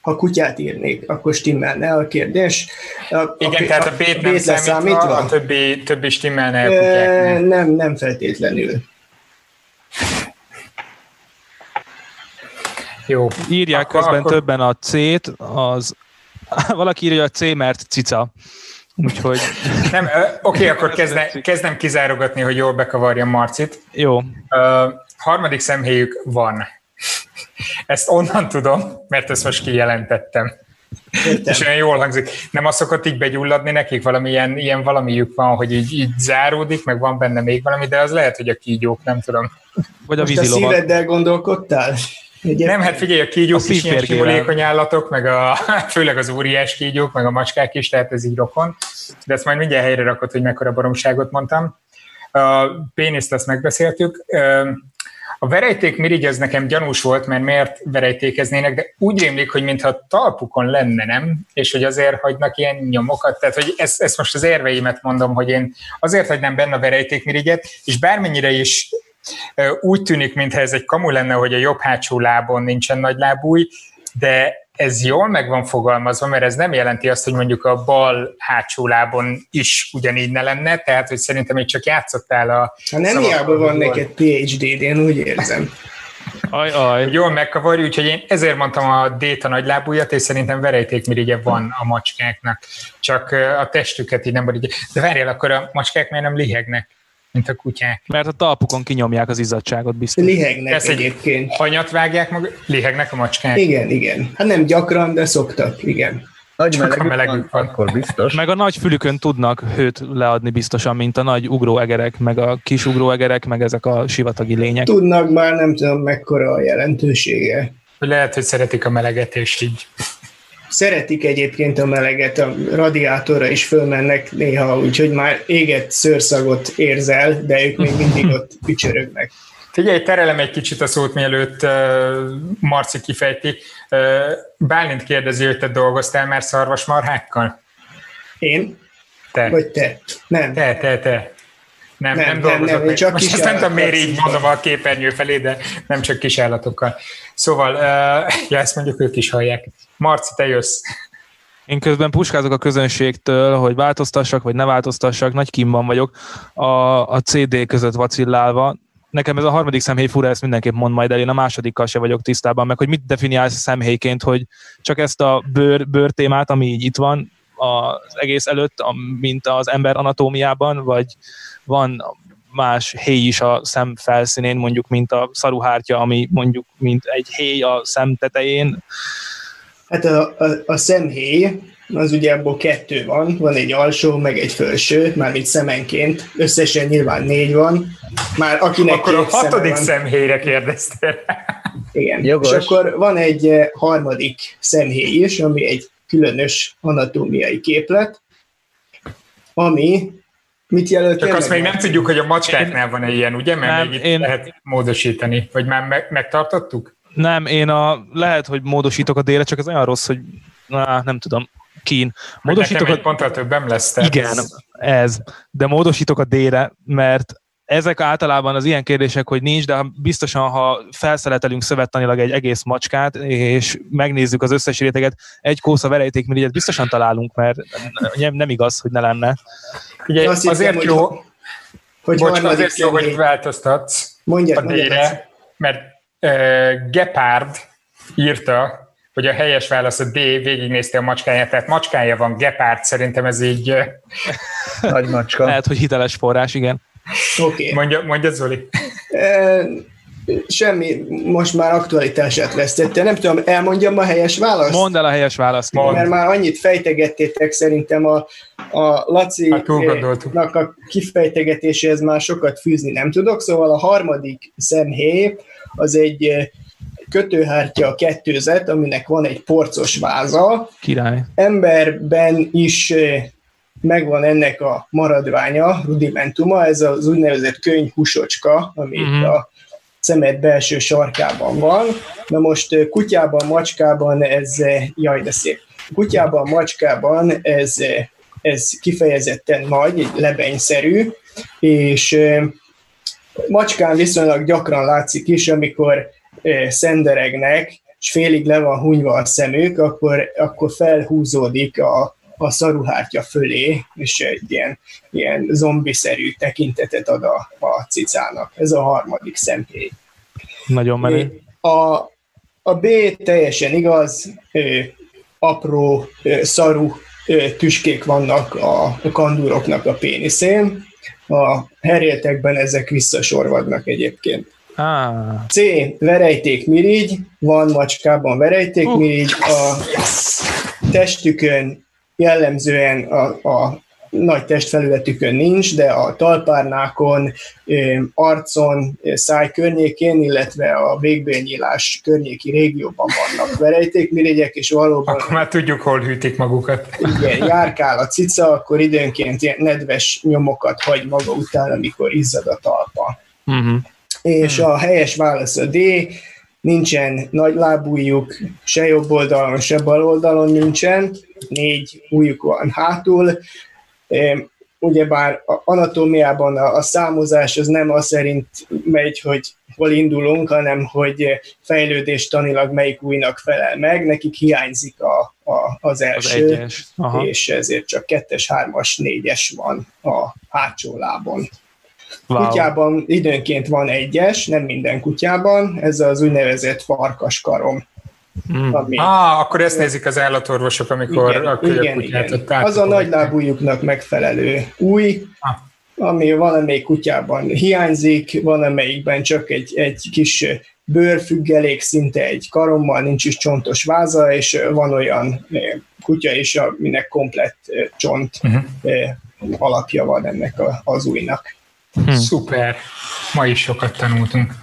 Ha kutyát írnék, akkor stimmelne a kérdés. A, Igen, a, tehát a bét nem számítva, a többi, többi stimmelne a kutyáknak. Nem, nem feltétlenül. Jó. Írják akkor, közben akkor... többen a C-t, az Valaki írja, hogy C, mert cica. Úgyhogy... Nem, oké, okay, akkor kezdne, kezdem kizárogatni, hogy jól bekavarjam Marcit. Jó. Uh, harmadik szemhéjük van. Ezt onnan tudom, mert ezt most kijelentettem. Értem. És olyan jól hangzik. Nem az szokott így begyulladni nekik, valami ilyen, ilyen valamiük van, hogy így, így záródik, meg van benne még valami, de az lehet, hogy a kígyók, nem tudom. Vagy a. Most a szíveddel gondolkodtál? Ugye? Nem, hát figyelj, a kígyók a is ilyen simulékony állatok, meg a, főleg az óriás kígyók, meg a macskák is, tehát ez így rokon. De ezt majd mindjárt helyre rakod, hogy mekkora baromságot mondtam. A péniszt ezt megbeszéltük. A verejték mirigy az nekem gyanús volt, mert miért verejtékeznének, de úgy rémlik, hogy mintha talpukon lenne, nem? És hogy azért hagynak ilyen nyomokat. Tehát, hogy ezt, ezt most az érveimet mondom, hogy én azért hagynám benne a verejtékmirigyet, és bármennyire is úgy tűnik, mintha ez egy kamu lenne, hogy a jobb hátsó lábon nincsen nagy lábúj, de ez jól meg van fogalmazva, mert ez nem jelenti azt, hogy mondjuk a bal hátsó lábon is ugyanígy ne lenne, tehát hogy szerintem még csak játszottál a... Ha nem hiába van neked PhD-d, én úgy érzem. Aj, aj. Jól megkavarja, úgyhogy én ezért mondtam a déta nagylábújat, és szerintem verejtékmirigye van a macskáknak, csak a testüket így nem borítja. De várjál, akkor a macskák miért nem lihegnek? Mint a kutyák. Mert a talpukon kinyomják az izzadságot biztos. Lihegnek Ezt egyébként. Hanyat vágják meg, lihegnek a macskák. Igen, igen. Hát nem gyakran, de szoktak, igen. Nagy Csak melegük, melegük van, van, akkor biztos. Meg a nagy fülükön tudnak hőt leadni biztosan, mint a nagy ugróegerek, meg a kis ugróegerek, meg ezek a sivatagi lények. Tudnak már, nem tudom mekkora a jelentősége. Lehet, hogy szeretik a meleget, és így Szeretik egyébként a meleget, a radiátorra is fölmennek néha, úgyhogy már éget szőrszagot érzel, de ők még mindig ott picsörögnek. Figyelj, terelem egy kicsit a szót, mielőtt Marci kifejti. Bálint kérdezi, hogy te dolgoztál már szarvasmarhákkal? Én? Te. Vagy te? Nem. Te, te, te. Nem, nem, nem, nem, nem nem csak Most nem tudom, miért így mondom a képernyő felé, de nem csak kis állatokkal. Szóval, uh, ja, ezt mondjuk ők is hallják. Marci, te jössz. Én közben puskázok a közönségtől, hogy változtassak, vagy ne változtassak, nagy kimban vagyok a, a CD között vacillálva. Nekem ez a harmadik szemhéj fura, ezt mindenképp mond majd el, én a másodikkal se vagyok tisztában, meg hogy mit definiálsz szemhéjként, hogy csak ezt a bőr, bőr témát, ami így itt van az egész előtt, mint az ember anatómiában, vagy van más héj is a szem felszínén, mondjuk, mint a szaruhártya, ami mondjuk, mint egy héj a szem tetején. Hát a, a, a szemhéj, az ugye abból kettő van, van egy alsó, meg egy felső, mármint szemenként, összesen nyilván négy van. Már akinek akkor a hatodik van, szemhéjre kérdeztél. Igen, Jogos. és akkor van egy eh, harmadik szemhéj is, ami egy különös anatómiai képlet, ami Mit jelölt? Csak azt még nem tudjuk, hogy a macskáknál van-e ilyen, ugye? Mert nem, még itt én... lehet módosítani. Vagy már meg, megtartottuk? Nem, én a, lehet, hogy módosítok a délre, csak ez olyan rossz, hogy na, nem tudom, kín. Módosítok a... ponttal többen lesz. Igen, ez... De módosítok a délre, mert ezek általában az ilyen kérdések, hogy nincs, de biztosan, ha felszeletelünk szövettanilag egy egész macskát, és megnézzük az összes réteget, egy kósza verejtékmirigyet biztosan találunk, mert nem, nem igaz, hogy ne lenne. Ugye Azt azért hiszem, jó, hogy, hogy bocs, azért jó, hogy változtatsz mondjad, a D-re, mert Gepard írta, hogy a helyes válasz a D, végignézte a macskáját, tehát macskája van, Gepard, szerintem ez így... Nagy macska. Lehet, hogy hiteles forrás, igen. Okay. Mondja, mondja Zoli. Semmi, most már aktualitását vesztette. Nem tudom, elmondjam a helyes választ? Mondd el a helyes választ. Mond. Mert már annyit fejtegettétek szerintem a, a Laci-nak a kifejtegetéséhez már sokat fűzni nem tudok, szóval a harmadik szemhéj az egy kötőhártya kettőzet, aminek van egy porcos váza. Király. Emberben is megvan ennek a maradványa, rudimentuma, ez az úgynevezett könyvhusocska, ami uh-huh. a szemed belső sarkában van. Na most kutyában, macskában ez, jaj de szép, kutyában, macskában ez, ez kifejezetten nagy, lebenyszerű, és macskán viszonylag gyakran látszik is, amikor szenderegnek, és félig le van hunyva a szemük, akkor, akkor felhúzódik a, a szaruhártya fölé, és egy ilyen, ilyen zombiszerű tekintetet ad a, a cicának. Ez a harmadik szemhéj. Nagyon menő. A, a B teljesen igaz, apró, szarú tüskék vannak a kandúroknak a péniszén, a heréltekben ezek visszasorvadnak egyébként. Ah. C. Verejtékmirigy, van macskában verejtékmirigy, a testükön jellemzően a, a nagy testfelületükön nincs, de a talpárnákon, arcon, száj környékén, illetve a végbélnyílás környéki régióban vannak verejtékmirigyek, és valóban... Akkor már tudjuk, hol hűtik magukat. Igen, járkál a cica, akkor időnként ilyen nedves nyomokat hagy maga után, amikor izzad a talpa. Uh-huh. És uh-huh. a helyes válasz a D, nincsen nagy lábújuk, se jobb oldalon, se bal oldalon nincsen, négy ujjuk van hátul. Ugyebár a anatómiában a, a számozás az nem az szerint megy, hogy hol indulunk, hanem hogy fejlődés tanilag melyik újnak felel meg, nekik hiányzik a, a, az első, az és ezért csak kettes, hármas, négyes van a hátsó lábon. Wow. Kutyában időnként van egyes, nem minden kutyában, ez az úgynevezett farkaskarom. Mm. Ami... Ah, akkor ezt nézik az állatorvosok, amikor igen, a igen, igen. Az a nagylábújuknak megfelelő új, ah. ami valamelyik kutyában hiányzik, valamelyikben csak egy, egy kis bőrfüggelék, szinte egy karommal, nincs is csontos váza, és van olyan kutya is, aminek komplett csont uh-huh. alapja van ennek az újnak. Hm. Szuper, ma is sokat tanultunk.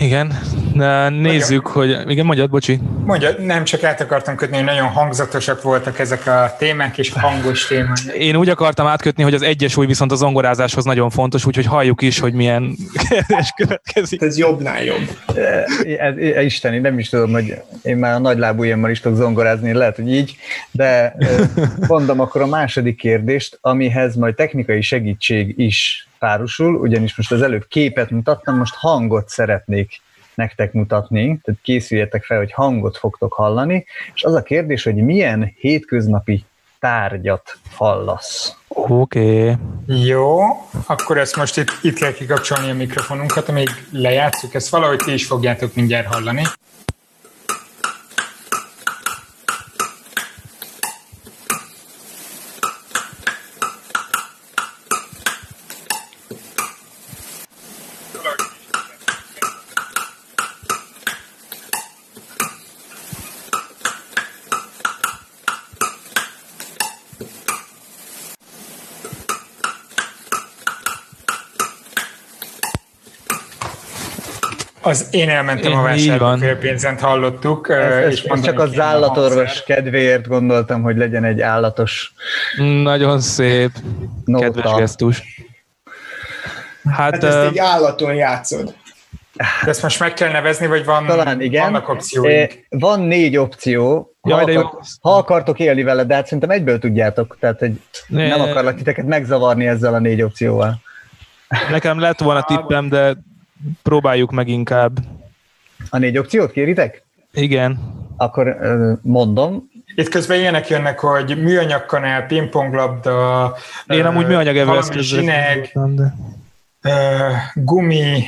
Igen, de nézzük, Mondja. hogy... Igen, mondjad, bocsi. Mondja, nem csak át akartam kötni, hogy nagyon hangzatosak voltak ezek a témák, és hangos témák. Én úgy akartam átkötni, hogy az egyes új viszont a zongorázáshoz nagyon fontos, úgyhogy halljuk is, hogy milyen kérdés következik. Ez jobbnál jobb. Ez, ez, Isten, én nem is tudom, hogy én már a nagy lábújammal is tudok zongorázni, lehet, hogy így, De mondom akkor a második kérdést, amihez majd technikai segítség is párosul, ugyanis most az előbb képet mutattam, most hangot szeretnék nektek mutatni, tehát készüljetek fel, hogy hangot fogtok hallani, és az a kérdés, hogy milyen hétköznapi tárgyat hallasz. Oké. Okay. Jó, akkor ezt most itt, itt kell kikapcsolni a mikrofonunkat, amíg lejátszuk, ezt valahogy ti is fogjátok mindjárt hallani. Az én elmentem a vásárba, félpénzent hallottuk. Ez, és ez csak az állatorvos kedvéért gondoltam, hogy legyen egy állatos... Nagyon szép, nóta. kedves gesztus. Hát, hát ezt egy állaton játszod. De ezt most meg kell nevezni, vagy van, Talán igen. vannak opcióink? Van négy opció, ha, Jaj, akar, ha akartok élni vele, de hát szerintem egyből tudjátok, tehát hogy ne. nem akarlak titeket megzavarni ezzel a négy opcióval. Nekem lett volna tippem, de próbáljuk meg inkább. A négy opciót kéritek? Igen. Akkor mondom. Itt közben ilyenek jönnek, hogy műanyag kanál, pingponglabda, Én amúgy műanyag evőeszközre de... gumi,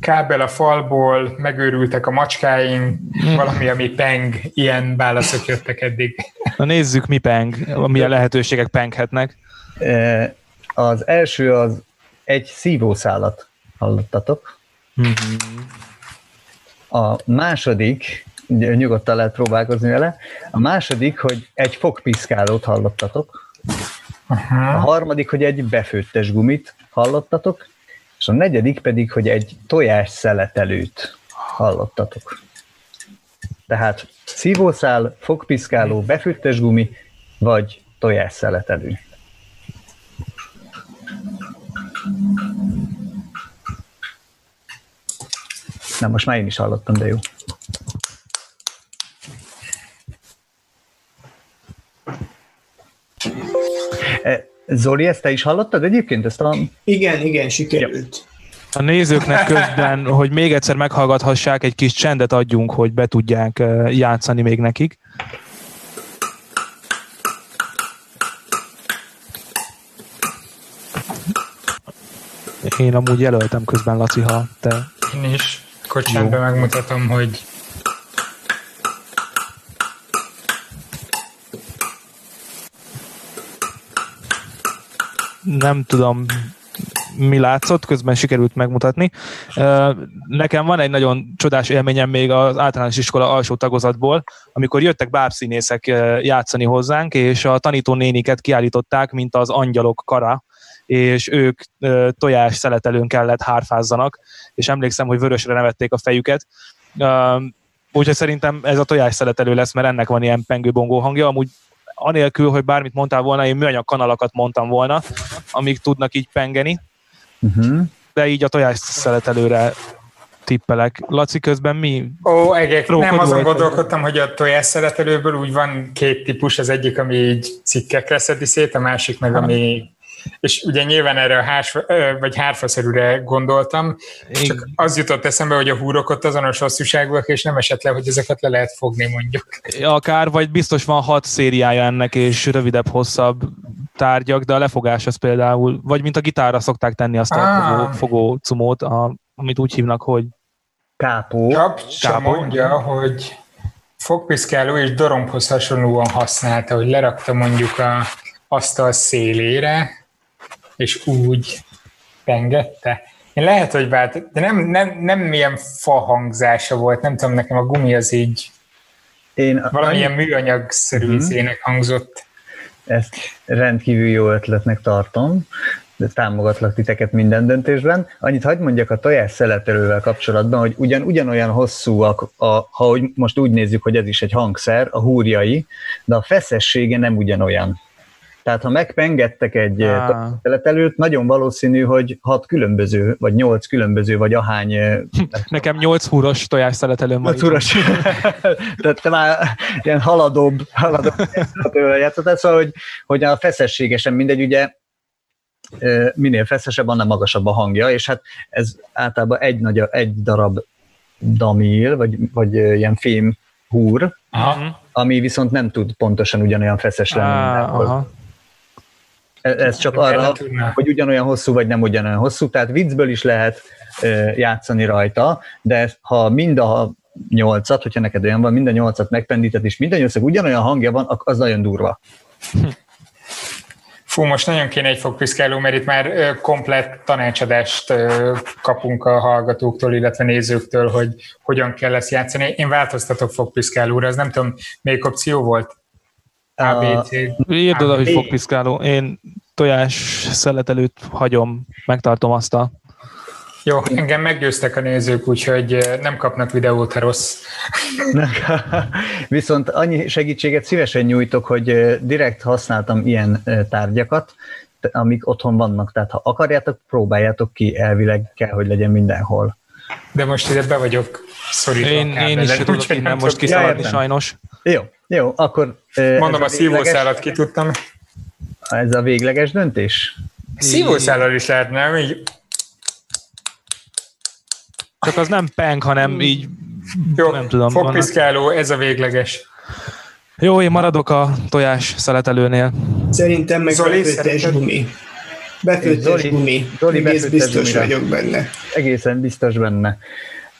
kábel a falból, megőrültek a macskáink, hm. valami, ami peng, ilyen válaszok jöttek eddig. Na nézzük, mi peng, milyen lehetőségek penghetnek. Az első az egy szívószálat hallottatok. Mm-hmm. A második, nyugodtan lehet próbálkozni vele, a második, hogy egy fogpiszkálót hallottatok. Aha. A harmadik, hogy egy befőttes gumit hallottatok, és a negyedik pedig, hogy egy tojás szeletelőt hallottatok. Tehát szívószál, fogpiszkáló, befőttes gumi, vagy tojás szeletelő. Na, most már én is hallottam, de jó. E, Zoli, ezt te is hallottad egyébként? Ezt a... Igen, igen, sikerült. A nézőknek közben, hogy még egyszer meghallgathassák, egy kis csendet adjunk, hogy be tudják e, játszani még nekik. Én amúgy jelöltem közben, Laci, ha te... Én is. Akkor csendben megmutatom, hogy nem tudom, mi látszott, közben sikerült megmutatni. Nekem van egy nagyon csodás élményem még az általános iskola alsó tagozatból, amikor jöttek bábszínészek játszani hozzánk, és a tanítónéniket kiállították, mint az angyalok kara, és ők tojás szeletelőn kellett hárfázzanak, és emlékszem, hogy vörösre nevették a fejüket. Úgyhogy szerintem ez a tojás szeletelő lesz, mert ennek van ilyen pengőbongó hangja. Amúgy anélkül, hogy bármit mondtál volna, én műanyag kanalakat mondtam volna, amik tudnak így pengeni. Uh-huh. De így a tojás szeletelőre tippelek. Laci, közben mi? Ó, egek, nem azon gondolkodtam, hogy a tojás szeretelőből úgy van két típus, az egyik, ami így cikkekre szedi szét, a másik meg, ami és ugye nyilván erre a hárs, vagy hárfaszerűre gondoltam, Én... csak az jutott eszembe, hogy a húrok ott azonos hosszúságúak, és nem esett le, hogy ezeket le lehet fogni mondjuk. Akár, vagy biztos van hat szériája ennek, és rövidebb, hosszabb tárgyak, de a lefogás az például, vagy mint a gitárra szokták tenni azt a ah. fogó, fogó cumót, a, amit úgy hívnak, hogy kápó. Csak kápó. mondja, hogy fogpiszkáló és dorombhoz hasonlóan használta, hogy lerakta mondjuk a asztal szélére, és úgy pengette. Én lehet, hogy vált, de nem, nem, nem milyen fa hangzása volt, nem tudom, nekem a gumi az így Én valamilyen annyi... műanyagszerű hmm. hangzott. Ezt rendkívül jó ötletnek tartom, de támogatlak titeket minden döntésben. Annyit hagyd mondjak a tojás szeletelővel kapcsolatban, hogy ugyan ugyanolyan hosszúak, a, ha most úgy nézzük, hogy ez is egy hangszer, a húrjai, de a feszessége nem ugyanolyan. Tehát ha megpengettek egy ah. szeletelőt, nagyon valószínű, hogy hat különböző, vagy nyolc különböző, vagy ahány... Nekem nyolc húros tojás szeletelőm van. húros. Tehát te már ilyen haladóbb, haladóbb játszottál, szóval, hogy, hogy a feszességesen mindegy, ugye minél feszesebb, annál magasabb a hangja, és hát ez általában egy, nagy, egy darab damil, vagy, vagy ilyen fém húr, aha. ami viszont nem tud pontosan ugyanolyan feszes lenni aha. Ez csak arra, hogy ugyanolyan hosszú, vagy nem ugyanolyan hosszú, tehát viccből is lehet játszani rajta, de ha mind a nyolcat, hogyha neked olyan van, mind a nyolcat megpendíted, és minden nyolcak ugyanolyan hangja van, az nagyon durva. Fú, most nagyon kéne egy fogpiszkáló, mert itt már komplett tanácsadást kapunk a hallgatóktól, illetve nézőktől, hogy hogyan kell ezt játszani. Én változtatok fogpiszkálóra, ez nem tudom, melyik opció volt? ABC. Írd oda, hogy fogpiszkáló. Én tojás szeletelőt hagyom, megtartom azt a jó, engem meggyőztek a nézők, úgyhogy nem kapnak videót, ha rossz. Viszont annyi segítséget szívesen nyújtok, hogy direkt használtam ilyen tárgyakat, amik otthon vannak. Tehát ha akarjátok, próbáljátok ki, elvileg kell, hogy legyen mindenhol. De most ide be vagyok szorítva. Én, én is tudok innen most kiszaladni sajnos. Jó, jó, akkor... Mondom, a, a szívószálat ki tudtam. Ez a végleges döntés? Szívószállal is lehetne, nem? Így csak az nem peng, hanem hmm. így Jó, nem tudom. Fogpiszkáló, ez a végleges. Jó, én maradok a tojás szeletelőnél. Szerintem meg Zoli, befőttes gumi. Befőttes gumi. Zoli Egész biztos gumira. vagyok benne. Egészen biztos benne.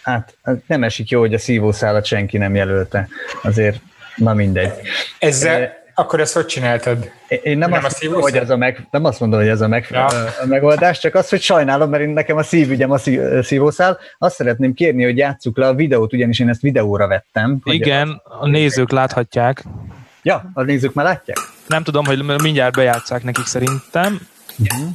Hát nem esik jó, hogy a szívószálat senki nem jelölte. Azért, na mindegy. Ezzel, akkor ezt hogy csináltad? Én nem, nem, azt, mondom, hogy ez a meg, nem azt mondom, hogy ez a, meg, ja. a megoldás, csak azt, hogy sajnálom, mert én nekem a szívügyem a szívószál. Azt szeretném kérni, hogy játsszuk le a videót, ugyanis én ezt videóra vettem. Igen, a nézők láthatják. Ja, a nézők már látják? Nem tudom, hogy mindjárt bejátszák nekik szerintem. Uh-huh.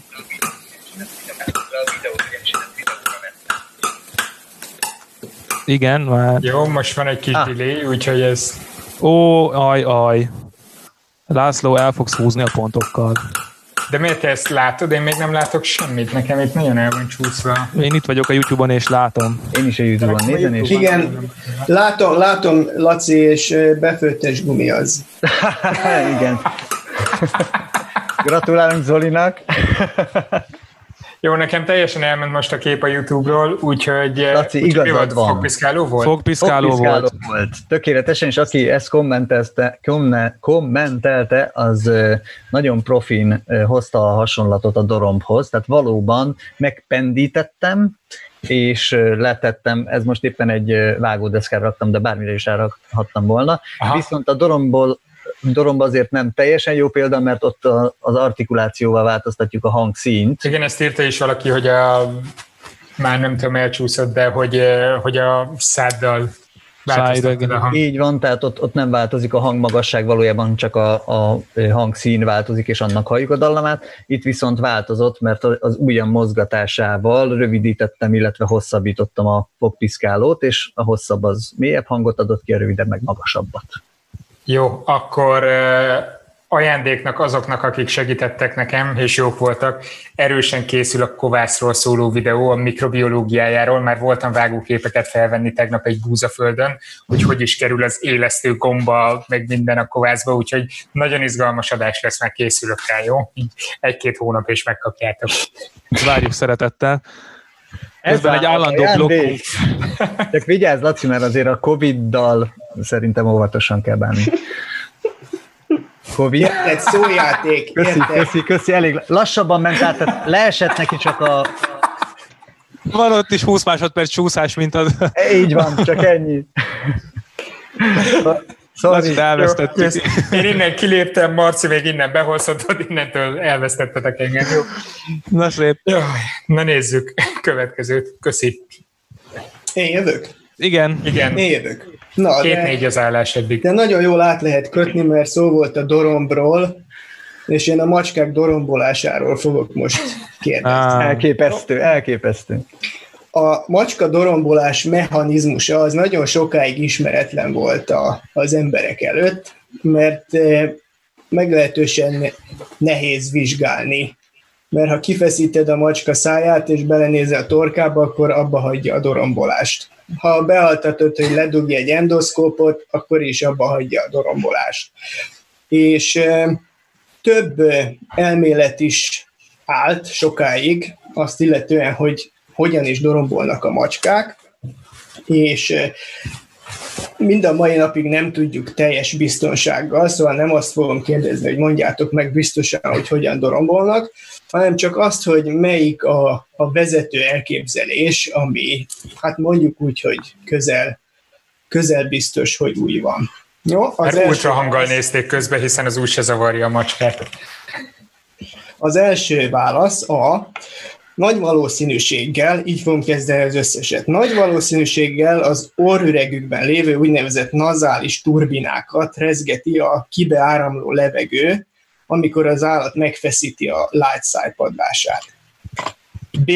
Igen, már. Jó, most van egy kis ah. delay, úgyhogy ez... Ó, aj, aj. László, el fogsz húzni a pontokkal. De miért te ezt látod? Én még nem látok semmit, nekem itt nagyon el van csúszva. Én itt vagyok a Youtube-on és látom. Én is a Youtube-on nézem, és... Igen, látom, látom, Laci, és befőttes gumi az. Igen. Gratulálunk Zolinak. Jó, nekem teljesen elment most a kép a YouTube-ról, úgyhogy... Eh, Laci, úgy, igazad volt? van. Fogpiszkáló volt? Fogpiszkáló, Fogpiszkáló volt. volt. Tökéletesen, és aki ezt kommentelte, kommentelte, az eh, nagyon profin eh, hozta a hasonlatot a dorombhoz, tehát valóban megpendítettem, és letettem, ez most éppen egy vágódeszkára raktam, de bármire is elrakhattam volna. Aha. Viszont a doromból Doromb azért nem teljesen jó példa, mert ott a, az artikulációval változtatjuk a hangszínt. Igen, ezt írta is valaki, hogy a, már nem tudom, elcsúszott, de hogy, hogy a száddal Így van, tehát ott, ott nem változik a hangmagasság, valójában csak a, a hangszín változik, és annak halljuk a dallamát. Itt viszont változott, mert az ujjam mozgatásával rövidítettem, illetve hosszabbítottam a fogpiszkálót, és a hosszabb az mélyebb hangot adott ki, a rövidebb meg magasabbat. Jó, akkor ajándéknak azoknak, akik segítettek nekem, és jók voltak, erősen készül a kovászról szóló videó a mikrobiológiájáról, már voltam vágóképeket felvenni tegnap egy búzaföldön, hogy hogy is kerül az élesztő gomba, meg minden a kovászba, úgyhogy nagyon izgalmas adás lesz, már készülök rá, jó? egy-két hónap és megkapjátok. Várjuk szeretettel. Ez egy állandó blokkunk. Csak vigyázz, Laci, mert azért a Covid-dal szerintem óvatosan kell bánni. Covid. Érted, szójáték. Köszi, érted. köszi, köszi, elég lassabban ment át, tehát leesett neki csak a... Van ott is 20 másodperc csúszás, mint az... Így van, csak ennyi. Sorry. elvesztettük. Én innen kiléptem, Marci még innen behozhatod, innentől elvesztettetek engem. Jó. Na szép. Jó, na nézzük. Következőt. Köszi. Én jövök? Igen. Igen. Én jövök. Na, Két-négy az állás eddig. De nagyon jól át lehet kötni, mert szó volt a dorombról, és én a macskák dorombolásáról fogok most kérdezni. Ah. Elképesztő, elképesztő. A macska dorombolás mechanizmusa az nagyon sokáig ismeretlen volt a, az emberek előtt, mert meglehetősen nehéz vizsgálni. Mert ha kifeszíted a macska száját, és belenézel a torkába, akkor abba hagyja a dorombolást. Ha bealtatod, hogy ledugja egy endoszkópot, akkor is abba hagyja a dorombolást. És több elmélet is állt sokáig, azt illetően, hogy hogyan is dorombolnak a macskák, és mind a mai napig nem tudjuk teljes biztonsággal, szóval nem azt fogom kérdezni, hogy mondjátok meg biztosan, hogy hogyan dorombolnak, hanem csak azt, hogy melyik a, a vezető elképzelés, ami hát mondjuk úgy, hogy közel, közel biztos, hogy úgy van. Jó, az hát ultrahanggal nézték közben, hiszen az úgy se zavarja a macskát. Az első válasz a nagy valószínűséggel, így fogom kezdeni az összeset, nagy valószínűséggel az orrüregükben lévő úgynevezett nazális turbinákat rezgeti a kibeáramló levegő, amikor az állat megfeszíti a light side padlását. B.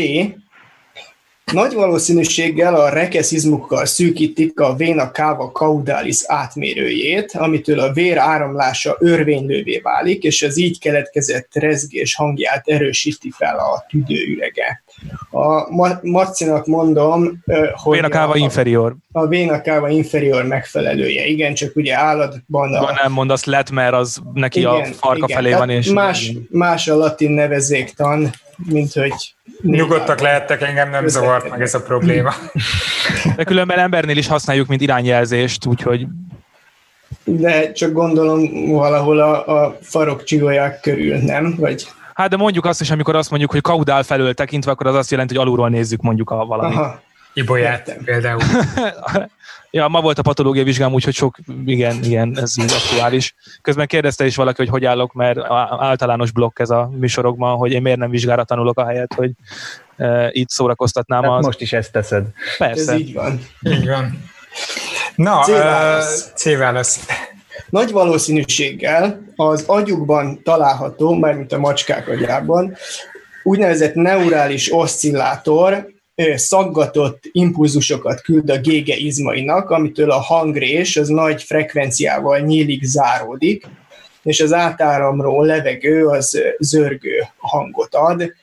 Nagy valószínűséggel a rekeszizmukkal szűkítik a vena cava caudalis átmérőjét, amitől a vér áramlása örvénylővé válik, és az így keletkezett rezgés hangját erősíti fel a tüdőürege. A Marcinak mondom, hogy vena cava a, inferior. A vena cava inferior megfelelője. Igen, csak ugye állatban... A... nem mondasz let, mert az neki igen, a farka igen, felé van. És más, más a latin nevezéktan, mint hogy Nyugodtak lehettek, engem nem zavart meg ez a probléma. De különben embernél is használjuk, mint irányjelzést, úgyhogy... De csak gondolom valahol a, a farok csigolyák körül, nem? Vagy... Hát de mondjuk azt is, amikor azt mondjuk, hogy kaudál felől tekintve, akkor az azt jelenti, hogy alulról nézzük mondjuk a valamit. Aha. Ibolyát például. ja, ma volt a patológiai vizsgám, úgyhogy sok, igen, igen, ez így aktuális. Közben kérdezte is valaki, hogy hogy állok, mert általános blokk ez a műsorokban, hogy én miért nem vizsgára tanulok a helyet, hogy e, itt szórakoztatnám. Hát az... Most is ezt teszed. Persze. Ez így van. Így van. Na, C-válasz. Uh, C-válasz. Nagy valószínűséggel az agyukban található, mármint a macskák agyában, úgynevezett neurális oszcillátor, szaggatott impulzusokat küld a gége izmainak, amitől a hangrés az nagy frekvenciával nyílik, záródik, és az átáramról levegő az zörgő hangot ad,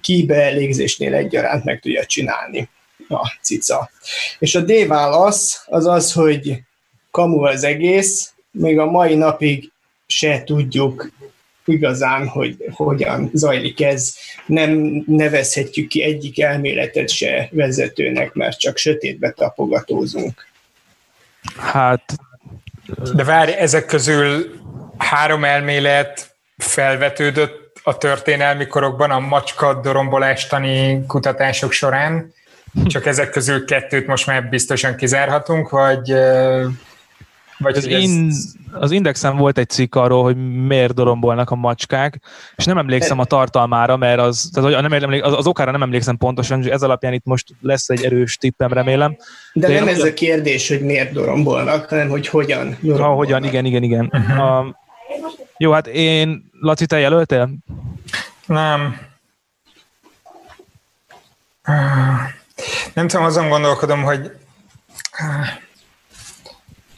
kibe légzésnél egyaránt meg tudja csinálni a cica. És a D válasz az az, hogy kamu az egész, még a mai napig se tudjuk igazán, hogy hogyan zajlik ez. Nem nevezhetjük ki egyik elméletet se vezetőnek, mert csak sötétbe tapogatózunk. Hát... De várj, ezek közül három elmélet felvetődött a történelmi korokban a macska dorombolástani kutatások során, csak ezek közül kettőt most már biztosan kizárhatunk, vagy vagy az, in, az Indexen volt egy cikk arról, hogy miért dorombolnak a macskák, és nem emlékszem a tartalmára, mert az, tehát nem emlék, az, az okára nem emlékszem pontosan, és ez alapján itt most lesz egy erős tippem, remélem. De, De nem ez a kérdés, hogy miért dorombolnak, hanem hogy hogyan dorombolnak. Ha, hogyan, igen, igen, igen. Uh-huh. Uh, jó, hát én, Laci, te jelöltél? Nem. Nem tudom, azon gondolkodom, hogy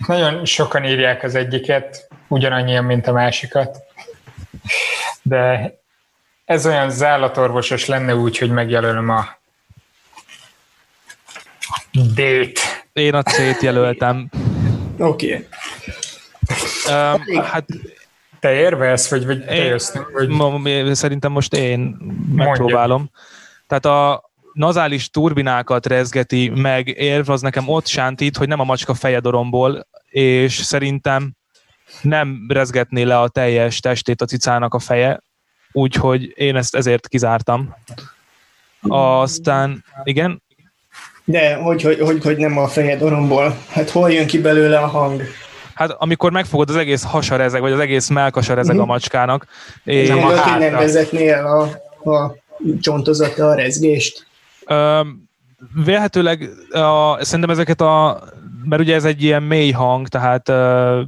nagyon sokan írják az egyiket, ugyanannyian, mint a másikat. De ez olyan zállatorvosos lenne úgy, hogy megjelölöm a D-t. Én a C-t jelöltem. Oké. Okay. Um, hát te érvelsz, vagy, vagy te jössz? Vagy... Szerintem most én megpróbálom. Mondja. Tehát a, nazális turbinákat rezgeti meg, érv az nekem ott sántít, hogy nem a macska feje doromból, és szerintem nem rezgetné le a teljes testét a cicának a feje, úgyhogy én ezt ezért kizártam. Aztán, igen? De hogy, hogy, hogy, hogy nem a feje doromból? Hát hol jön ki belőle a hang? Hát amikor megfogod az egész hasarezeg, vagy az egész melkasarezeg uh-huh. a mhm. macskának. És nem a hogy nem vezetnél a, a csontozata a rezgést? Vélhetőleg a, szerintem ezeket a mert ugye ez egy ilyen mély hang, tehát uh,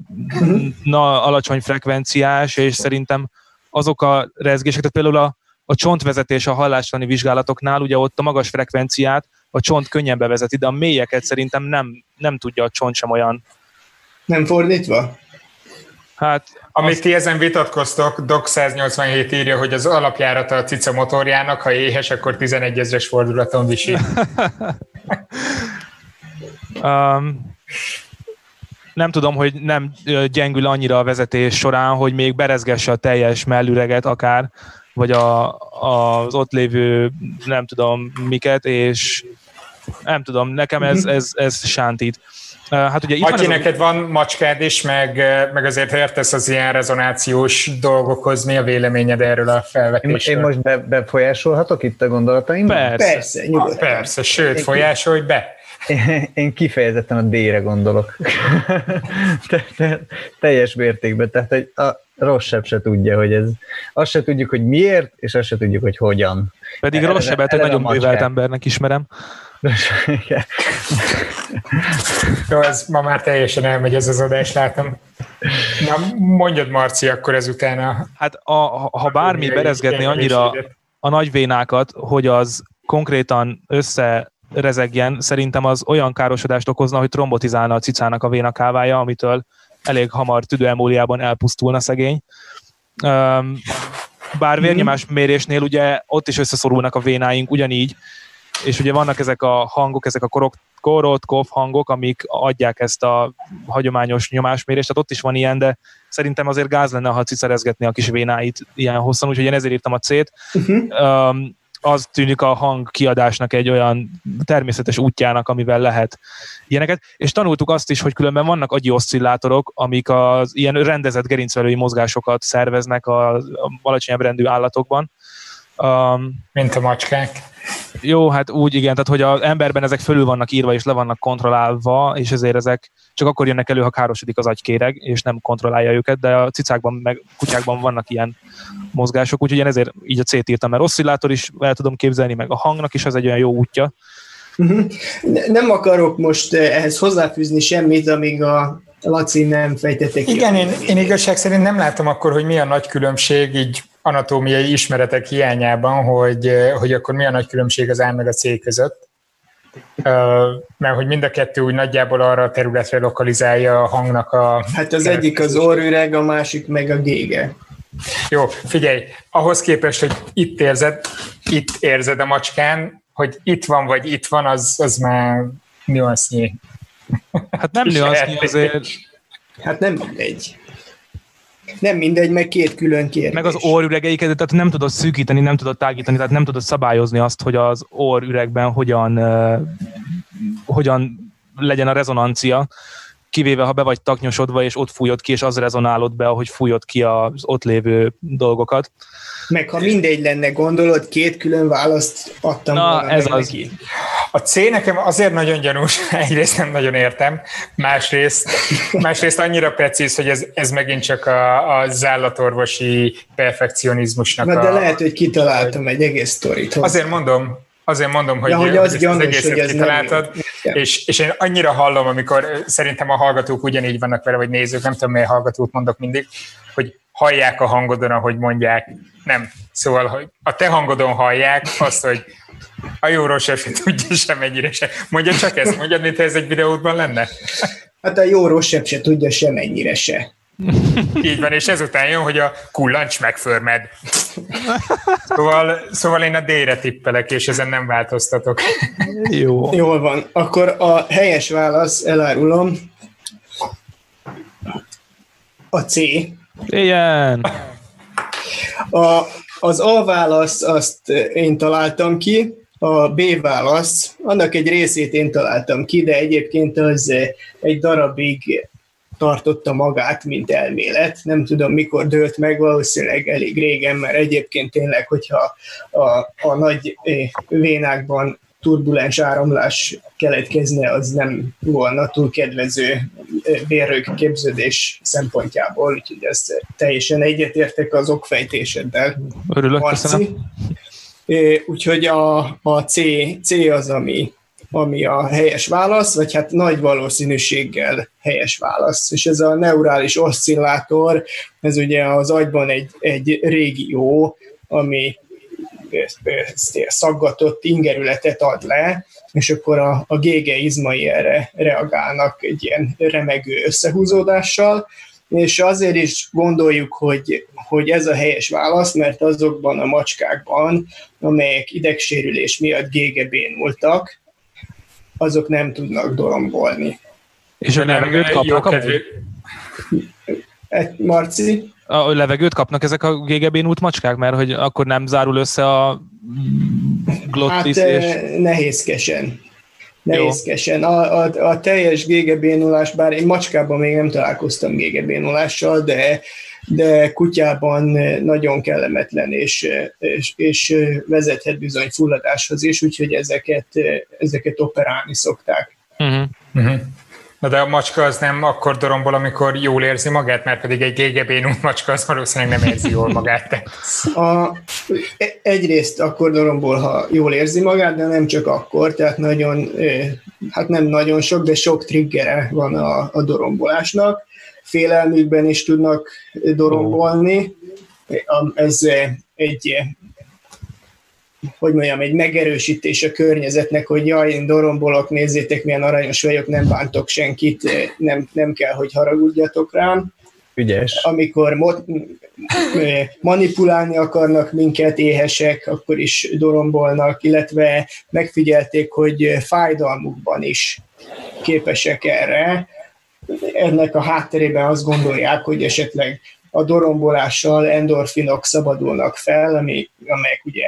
na, alacsony frekvenciás, és szerintem azok a rezgések, tehát például a, a csontvezetés a hallástani vizsgálatoknál, ugye ott a magas frekvenciát a csont könnyen bevezeti, de a mélyeket szerintem nem, nem tudja a csont sem olyan. Nem fordítva? Hát, Amit azt... ti ezen vitatkoztok, Doc 187 írja, hogy az alapjárata a cica motorjának, ha éhes, akkor 11 ezres fordulaton visi. um, nem tudom, hogy nem gyengül annyira a vezetés során, hogy még berezgesse a teljes mellüreget akár, vagy a, az ott lévő nem tudom miket, és nem tudom, nekem ez, ez, ez sántít. Hát ugye itt Aki, van neked a... van macskád is, meg, meg azért értesz az ilyen rezonációs dolgokhoz, mi a véleményed erről a felvetésről? Én, én most be, befolyásolhatok itt a gondolataim? Persze. Persze, ah, persze, sőt, folyásolj be. Én, én kifejezetten a D-re gondolok. te, te, teljes mértékben, tehát egy, a rosszabb se tudja, hogy ez, azt se tudjuk, hogy miért, és azt se tudjuk, hogy hogyan. Pedig rosszabbet egy nagyon bővelt embernek ismerem. Jó, ez ma már teljesen elmegy ez az adás, látom. Na, mondjad, Marci, akkor ezután a... Hát a, ha bármi berezgetni annyira a nagy vénákat, hogy az konkrétan összerezegjen, szerintem az olyan károsodást okozna, hogy trombotizálna a cicának a vénakávája, amitől elég hamar tüdőemóliában elpusztulna szegény. Bár mhm. vérnyomás mérésnél ugye ott is összeszorulnak a vénáink ugyanígy, és ugye vannak ezek a hangok, ezek a korok, korot, kof hangok, amik adják ezt a hagyományos nyomásmérést, tehát ott is van ilyen, de szerintem azért gáz lenne, ha cicerezgetni a kis vénáit ilyen hosszan, úgyhogy én ezért írtam a C-t. Uh-huh. Um, az tűnik a hang kiadásnak egy olyan természetes útjának, amivel lehet ilyeneket. És tanultuk azt is, hogy különben vannak agyi oszcillátorok, amik az ilyen rendezett gerincvelői mozgásokat szerveznek a, alacsonyabb rendű állatokban. Um, Mint a macskák. Jó, hát úgy igen, tehát hogy az emberben ezek fölül vannak írva és le vannak kontrollálva, és ezért ezek csak akkor jönnek elő, ha károsodik az agykéreg, és nem kontrollálja őket, de a cicákban meg kutyákban vannak ilyen mozgások, úgyhogy én ezért így a C-t írtam, mert oszcillátor is el tudom képzelni, meg a hangnak is ez egy olyan jó útja. Mhm. Nem akarok most eh, ehhez hozzáfűzni semmit, amíg a Laci nem fejtették ki. Igen, én, én igazság szerint nem látom akkor, hogy mi a nagy különbség így anatómiai ismeretek hiányában, hogy, hogy akkor mi a nagy különbség az A meg a C között. Mert hogy mind a kettő úgy nagyjából arra a területre lokalizálja a hangnak a... Hát az egyik az orrüreg, a másik meg a gége. Jó, figyelj, ahhoz képest, hogy itt érzed, itt érzed a macskán, hogy itt van vagy itt van, az, az már nüansznyi. Hát nem nüansznyi azért. Hát nem mindegy. Nem mindegy, meg két külön kérdés. Meg az orrüregeiket, tehát nem tudod szűkíteni, nem tudod tágítani, tehát nem tudod szabályozni azt, hogy az orrüregben hogyan, uh, hogyan legyen a rezonancia, kivéve ha be vagy taknyosodva, és ott fújod ki, és az rezonálod be, ahogy fújod ki az ott lévő dolgokat. Meg ha mindegy lenne, gondolod, két külön választ adtam Na, volna ez az. Neki. A C nekem azért nagyon gyanús, egyrészt nem nagyon értem, másrészt, másrészt annyira precíz, hogy ez, ez megint csak a, a zállatorvosi perfekcionizmusnak Na, de a, lehet, hogy kitaláltam egy egész sztorit. Azért mondom, azért mondom, hogy, ja, hogy az, gyanús, az egészet hogy ez kitaláltad, és, és én annyira hallom, amikor szerintem a hallgatók ugyanígy vannak vele, vagy nézők, nem tudom, milyen hallgatót mondok mindig, hogy hallják a hangodon, ahogy mondják. Nem. Szóval, hogy a te hangodon hallják azt, hogy a jó rossz se tudja semennyire se. Mondja csak ezt, mondjad, mintha ez egy videóban lenne. Hát a jó rossz se tudja semennyire se. Így van, és ezután jön, hogy a kullancs megförmed. Szóval, szóval én a D-re tippelek, és ezen nem változtatok. Jó. Jól van. Akkor a helyes válasz, elárulom, a C. Igen. A, az A válasz azt én találtam ki, a B válasz, annak egy részét én találtam ki, de egyébként az egy darabig tartotta magát, mint elmélet. Nem tudom, mikor dőlt meg, valószínűleg elég régen, mert egyébként tényleg, hogyha a, a nagy vénákban turbulens áramlás keletkezne, az nem volna túl kedvező vérrők képződés szempontjából, úgyhogy ezt teljesen egyetértek az okfejtéseddel. Örülök, Marci. köszönöm. Úgyhogy a, a C, C az, ami, ami a helyes válasz, vagy hát nagy valószínűséggel helyes válasz. És ez a neurális oszcillátor, ez ugye az agyban egy, egy régió, ami szaggatott ingerületet ad le, és akkor a, a gége izmai erre reagálnak egy ilyen remegő összehúzódással, és azért is gondoljuk, hogy, hogy ez a helyes válasz, mert azokban a macskákban, amelyek idegsérülés miatt gégebénultak, azok nem tudnak dorombolni. És a levegőt kapnak a Marci? A levegőt kapnak ezek a gégebénult macskák, mert hogy akkor nem zárul össze a glottis hát, és... nehézkesen. Nehézkesen. A, a, a teljes gégebénulás, bár én macskában még nem találkoztam gégebénulással, de, de kutyában nagyon kellemetlen, és, és, és vezethet bizony fulladáshoz is, úgyhogy ezeket, ezeket operálni szokták. Uh-huh. Uh-huh. Na de a macska az nem akkor dorombol, amikor jól érzi magát, mert pedig egy gégebénú macska az valószínűleg nem érzi jól magát. A, egyrészt akkor dorombol, ha jól érzi magát, de nem csak akkor, tehát nagyon, hát nem nagyon sok, de sok triggere van a, a dorombolásnak. Félelmükben is tudnak dorombolni. Ez egy hogy mondjam, egy megerősítés a környezetnek, hogy jaj, én dorombolok, nézzétek, milyen aranyos vagyok, nem bántok senkit, nem, nem kell, hogy haragudjatok rám. Ügyes. Amikor mo- manipulálni akarnak minket, éhesek, akkor is dorombolnak, illetve megfigyelték, hogy fájdalmukban is képesek erre. Ennek a hátterében azt gondolják, hogy esetleg a dorombolással endorfinok szabadulnak fel, ami, amelyek ugye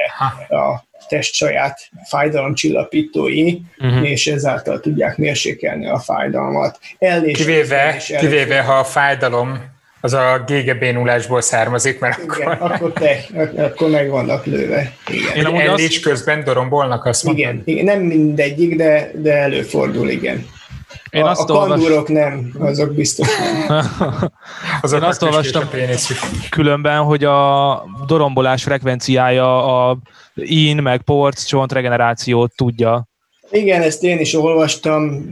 a test saját fájdalomcsillapítói, uh-huh. és ezáltal tudják mérsékelni a fájdalmat. Ellés kivéve, kivéve ha a fájdalom az a gégebénulásból származik, mert igen, akkor... akkor, te, akkor meg vannak lőve. Igen. Én Ellés azt... közben dorombolnak, azt igen, igen, nem mindegyik, de, de előfordul, igen. Én a, azt a olvas... nem, azok biztos nem. azok Én azt olvastam különben, hogy a dorombolás frekvenciája a in, meg porc, csontregenerációt tudja. Igen, ezt én is olvastam,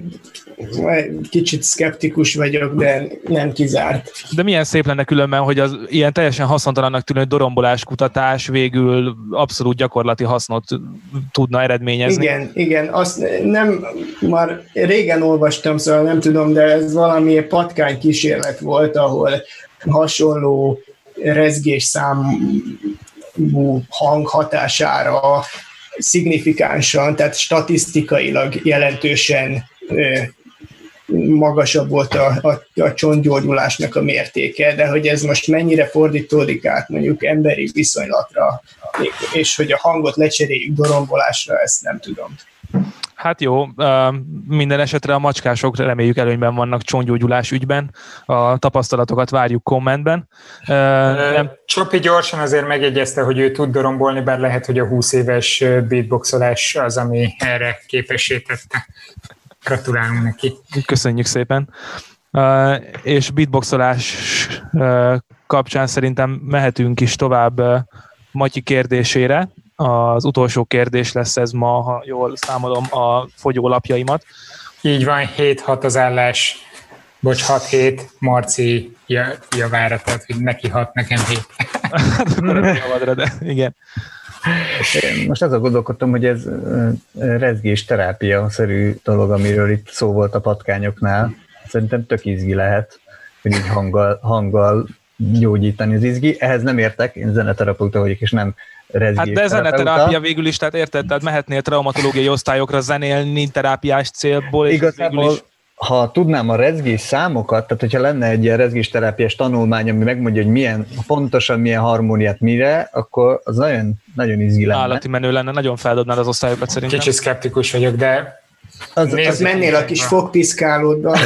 kicsit szkeptikus vagyok, de nem kizárt. De milyen szép lenne különben, hogy az ilyen teljesen haszontalannak tűnő dorombolás kutatás végül abszolút gyakorlati hasznot tudna eredményezni. Igen, igen, azt nem, már régen olvastam, szóval nem tudom, de ez valami patkány kísérlet volt, ahol hasonló rezgés számú hang hatására szignifikánsan, tehát statisztikailag jelentősen magasabb volt a, a, a csontgyógyulásnak a mértéke, de hogy ez most mennyire fordítódik át mondjuk emberi viszonylatra, és hogy a hangot lecseréljük dorombolásra, ezt nem tudom. Hát jó, minden esetre a macskások reméljük előnyben vannak csongyógyulás ügyben, a tapasztalatokat várjuk kommentben. Nem... Csopi gyorsan azért megjegyezte, hogy ő tud dorombolni, bár lehet, hogy a 20 éves beatboxolás az, ami erre képessé tette. Gratulálunk neki. Köszönjük szépen. Uh, és beatboxolás uh, kapcsán szerintem mehetünk is tovább uh, Matyi kérdésére. Az utolsó kérdés lesz ez ma, ha jól számolom a fogyólapjaimat. Így van, 7-6 az állás, bocs, 6-7, Marci javára, tehát hogy neki 6, nekem 7. hát akkor de igen. Most azon gondolkodtam, hogy ez rezgés terápia-szerű dolog, amiről itt szó volt a patkányoknál. Szerintem tök izgi lehet, hogy így hanggal, hanggal gyógyítani az izgi. Ehhez nem értek, én zeneterapeuta vagyok, és nem rezgés Hát de zeneterápia végül is, tehát érted, tehát mehetnél traumatológiai osztályokra zenélni terápiás célból, és Igazából, is ha tudnám a rezgés számokat, tehát hogyha lenne egy ilyen rezgés terápiás tanulmány, ami megmondja, hogy milyen, pontosan milyen harmóniát mire, akkor az nagyon, nagyon izgi lenne. Állati menő lenne, nagyon feldobnád az osztályokat szerintem. Kicsit szkeptikus vagyok, de az, az mennél a kis fogpiszkálóddal.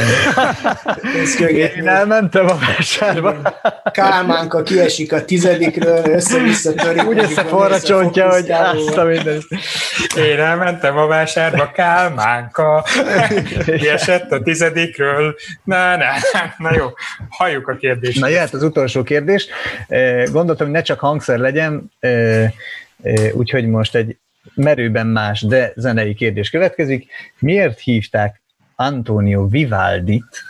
Én elmentem a vásárba. Kálmánka kiesik a tizedikről, össze-vissza törik. Úgy összeforra csontja, hogy azt a minden. Én elmentem a vásárba, Kálmánka kiesett a tizedikről. Na, na, na jó, halljuk a kérdést. Na jöhet az utolsó kérdés. Gondoltam, hogy ne csak hangszer legyen, úgyhogy most egy merőben más, de zenei kérdés következik. Miért hívták Antonio Vivaldit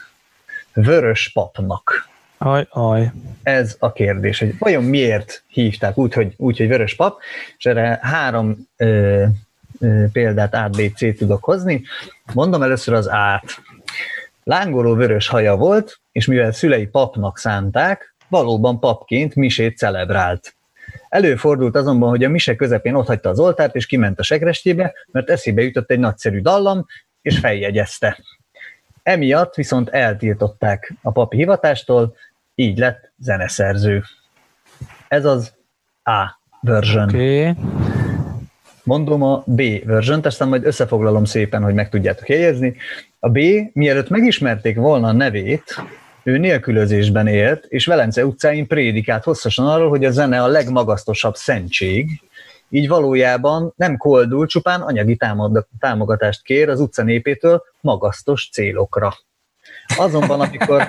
vörös papnak? Aj, aj. Ez a kérdés, hogy vajon miért hívták úgy, hogy, úgy, hogy vörös pap, és erre három ö, ö, példát A, B, C tudok hozni. Mondom először az át. Lángoló vörös haja volt, és mivel szülei papnak szánták, valóban papként misét celebrált. Előfordult azonban, hogy a mise közepén otthagyta az oltárt, és kiment a segrestjébe, mert eszébe jutott egy nagyszerű dallam, és feljegyezte. Emiatt viszont eltiltották a papi hivatástól, így lett zeneszerző. Ez az A version. Okay. Mondom a B version aztán majd összefoglalom szépen, hogy meg tudjátok jegyezni. A B, mielőtt megismerték volna a nevét, ő nélkülözésben élt, és Velence utcáin prédikált hosszasan arról, hogy a zene a legmagasztosabb szentség, így valójában nem koldul, csupán anyagi támogatást kér az utca népétől magasztos célokra. Azonban, amikor,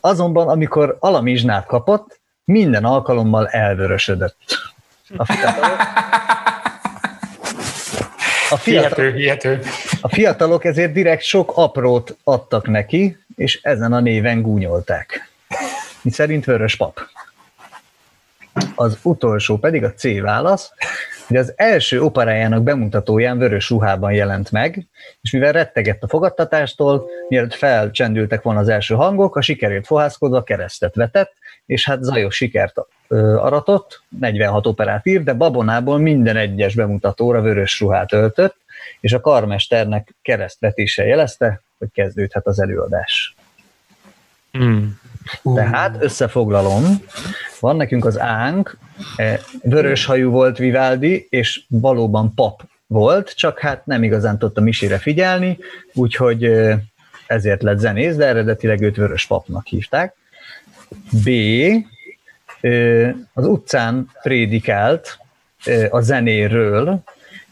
azonban, amikor alamizsnát kapott, minden alkalommal elvörösödött. A fiatalok, a, fiatal, hihető, hihető. a fiatalok ezért direkt sok aprót adtak neki, és ezen a néven gúnyolták. Mi szerint vörös pap. Az utolsó pedig a C válasz, hogy az első operájának bemutatóján vörös ruhában jelent meg, és mivel rettegett a fogadtatástól, mielőtt felcsendültek volna az első hangok, a sikerét fohászkodva keresztet vetett, és hát zajos sikert aratott, 46 operát írt, de babonából minden egyes bemutatóra vörös ruhát öltött, és a karmesternek keresztvetése jelezte, hogy kezdődhet az előadás. Hmm. Tehát összefoglalom, van nekünk az ánk, e, vörös hajú volt Vivaldi, és valóban pap volt, csak hát nem igazán tudta misére figyelni, úgyhogy ezért lett zenész, de eredetileg őt vörös papnak hívták. B. Az utcán prédikált a zenéről,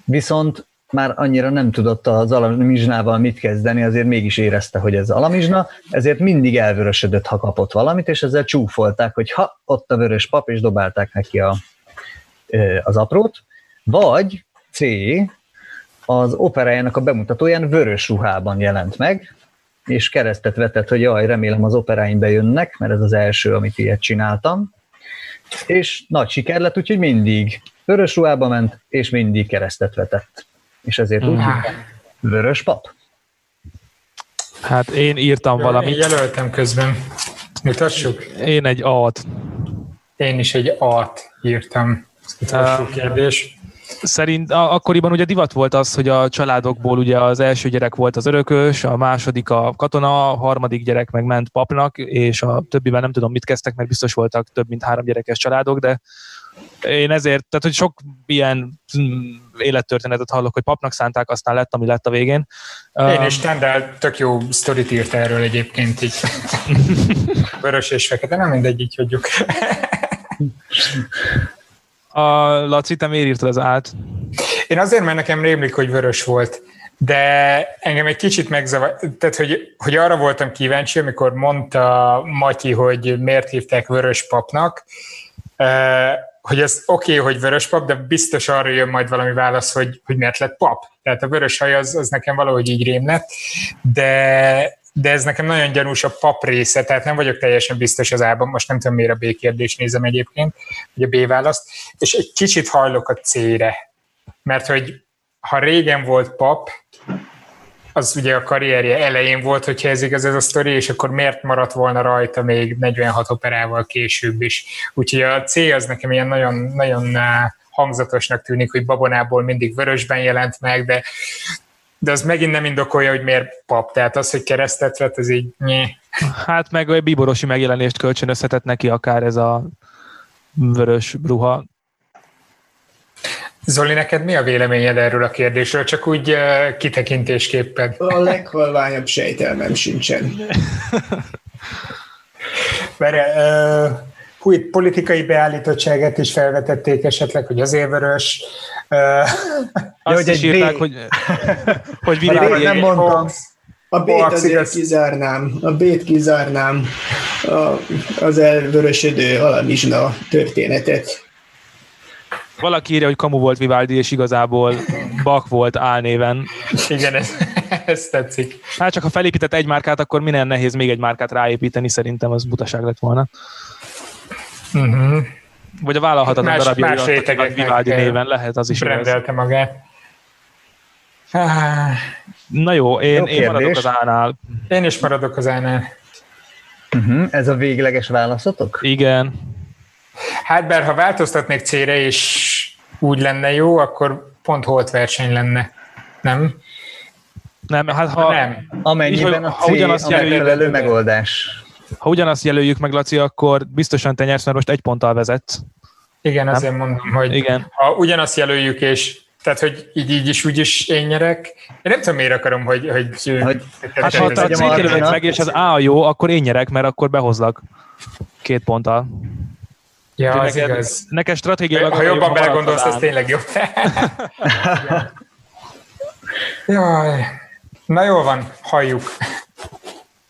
viszont már annyira nem tudott az alamizsnával mit kezdeni, azért mégis érezte, hogy ez alamizsna, ezért mindig elvörösödött, ha kapott valamit, és ezzel csúfolták, hogy ha ott a vörös pap, és dobálták neki a, az aprót, vagy C, az operájának a bemutatóján vörös ruhában jelent meg, és keresztet vetett, hogy jaj, remélem az operáim bejönnek, mert ez az első, amit ilyet csináltam. És nagy siker lett, úgyhogy mindig vörös ruhába ment, és mindig keresztet vetett. És ezért úgy ah. vörös pap. Hát én írtam Jó, valamit. Én jelöltem közben. Mutassuk? Én egy A-t. Én is egy A-t írtam. Uh, kérdés szerint akkoriban ugye divat volt az, hogy a családokból ugye az első gyerek volt az örökös, a második a katona, a harmadik gyerek meg ment papnak, és a többiben nem tudom mit kezdtek, mert biztos voltak több mint három gyerekes családok, de én ezért, tehát hogy sok ilyen mm, élettörténetet hallok, hogy papnak szánták, aztán lett, ami lett a végén. Én is Tendel tök jó sztorit írt erről egyébként így. Vörös és fekete, nem mindegy, így hagyjuk. A Laci, te miért írtad az át? Én azért, mert nekem rémlik, hogy vörös volt. De engem egy kicsit megzavar, tehát hogy, hogy arra voltam kíváncsi, amikor mondta Matyi, hogy miért hívták vörös papnak, hogy ez oké, okay, hogy vörös pap, de biztos arra jön majd valami válasz, hogy, hogy miért lett pap. Tehát a vörös haj az, az nekem valahogy így rém lett, de de ez nekem nagyon gyanús a pap része, tehát nem vagyok teljesen biztos az ában, most nem tudom miért a B kérdést nézem egyébként, vagy a B választ, és egy kicsit hajlok a C-re, mert hogy ha régen volt pap, az ugye a karrierje elején volt, hogyha ez igaz ez a sztori, és akkor miért maradt volna rajta még 46 operával később is. Úgyhogy a C az nekem ilyen nagyon, nagyon hangzatosnak tűnik, hogy babonából mindig vörösben jelent meg, de de az megint nem indokolja, hogy miért pap. Tehát az, hogy keresztet vett, az így nyé. Hát meg egy bíborosi megjelenést kölcsönözhetett neki akár ez a vörös ruha. Zoli, neked mi a véleményed erről a kérdésről? Csak úgy uh, kitekintésképpen. A leghalványabb sejtelmem sincsen. Mert uh, hú, itt politikai beállítottságát is felvetették esetleg, hogy azért vörös. Uh, azt hogy is írták, hogy, hogy Vili nem mondtam. A B-t azért kizárnám, a B-t kizárnám a, az elvörösödő alamizsna történetet. Valaki írja, hogy kamu volt Vivaldi, és igazából Bak volt álnéven. Igen, ez, ez tetszik. Hát csak ha felépített egy márkát, akkor minden nehéz még egy márkát ráépíteni, szerintem az butaság lett volna. Uh-huh. Vagy a vállalhatatlan más, darabjai más adtak Vivaldi néven, lehet az is. Rendelte magát. Na jó, én, jó én maradok az ánál. Én is maradok az ánál. Uh-huh. Ez a végleges válaszotok? Igen. Hát bár ha változtatnék C-re, és úgy lenne jó, akkor pont holt verseny lenne. Nem? Nem, hát ha, nem. Amennyiben a C ha ugyanazt a megfelelő megoldás. Ha ugyanazt jelöljük meg, Laci, akkor biztosan te nyersz, mert most egy ponttal vezet. Igen, nem? azért mondom, hogy Igen. ha ugyanazt jelöljük, és tehát, hogy így, így is, úgy is én nyerek. Én nem tudom, miért akarom, hogy... hogy, hogy hát, ha a C meg, és az A jó, akkor én nyerek, mert akkor behozlak két ponttal. Ja, az neked, igaz. Neked stratégiailag... Ha jobban belegondolsz, az tényleg jobb. Jaj. Na jól van, halljuk.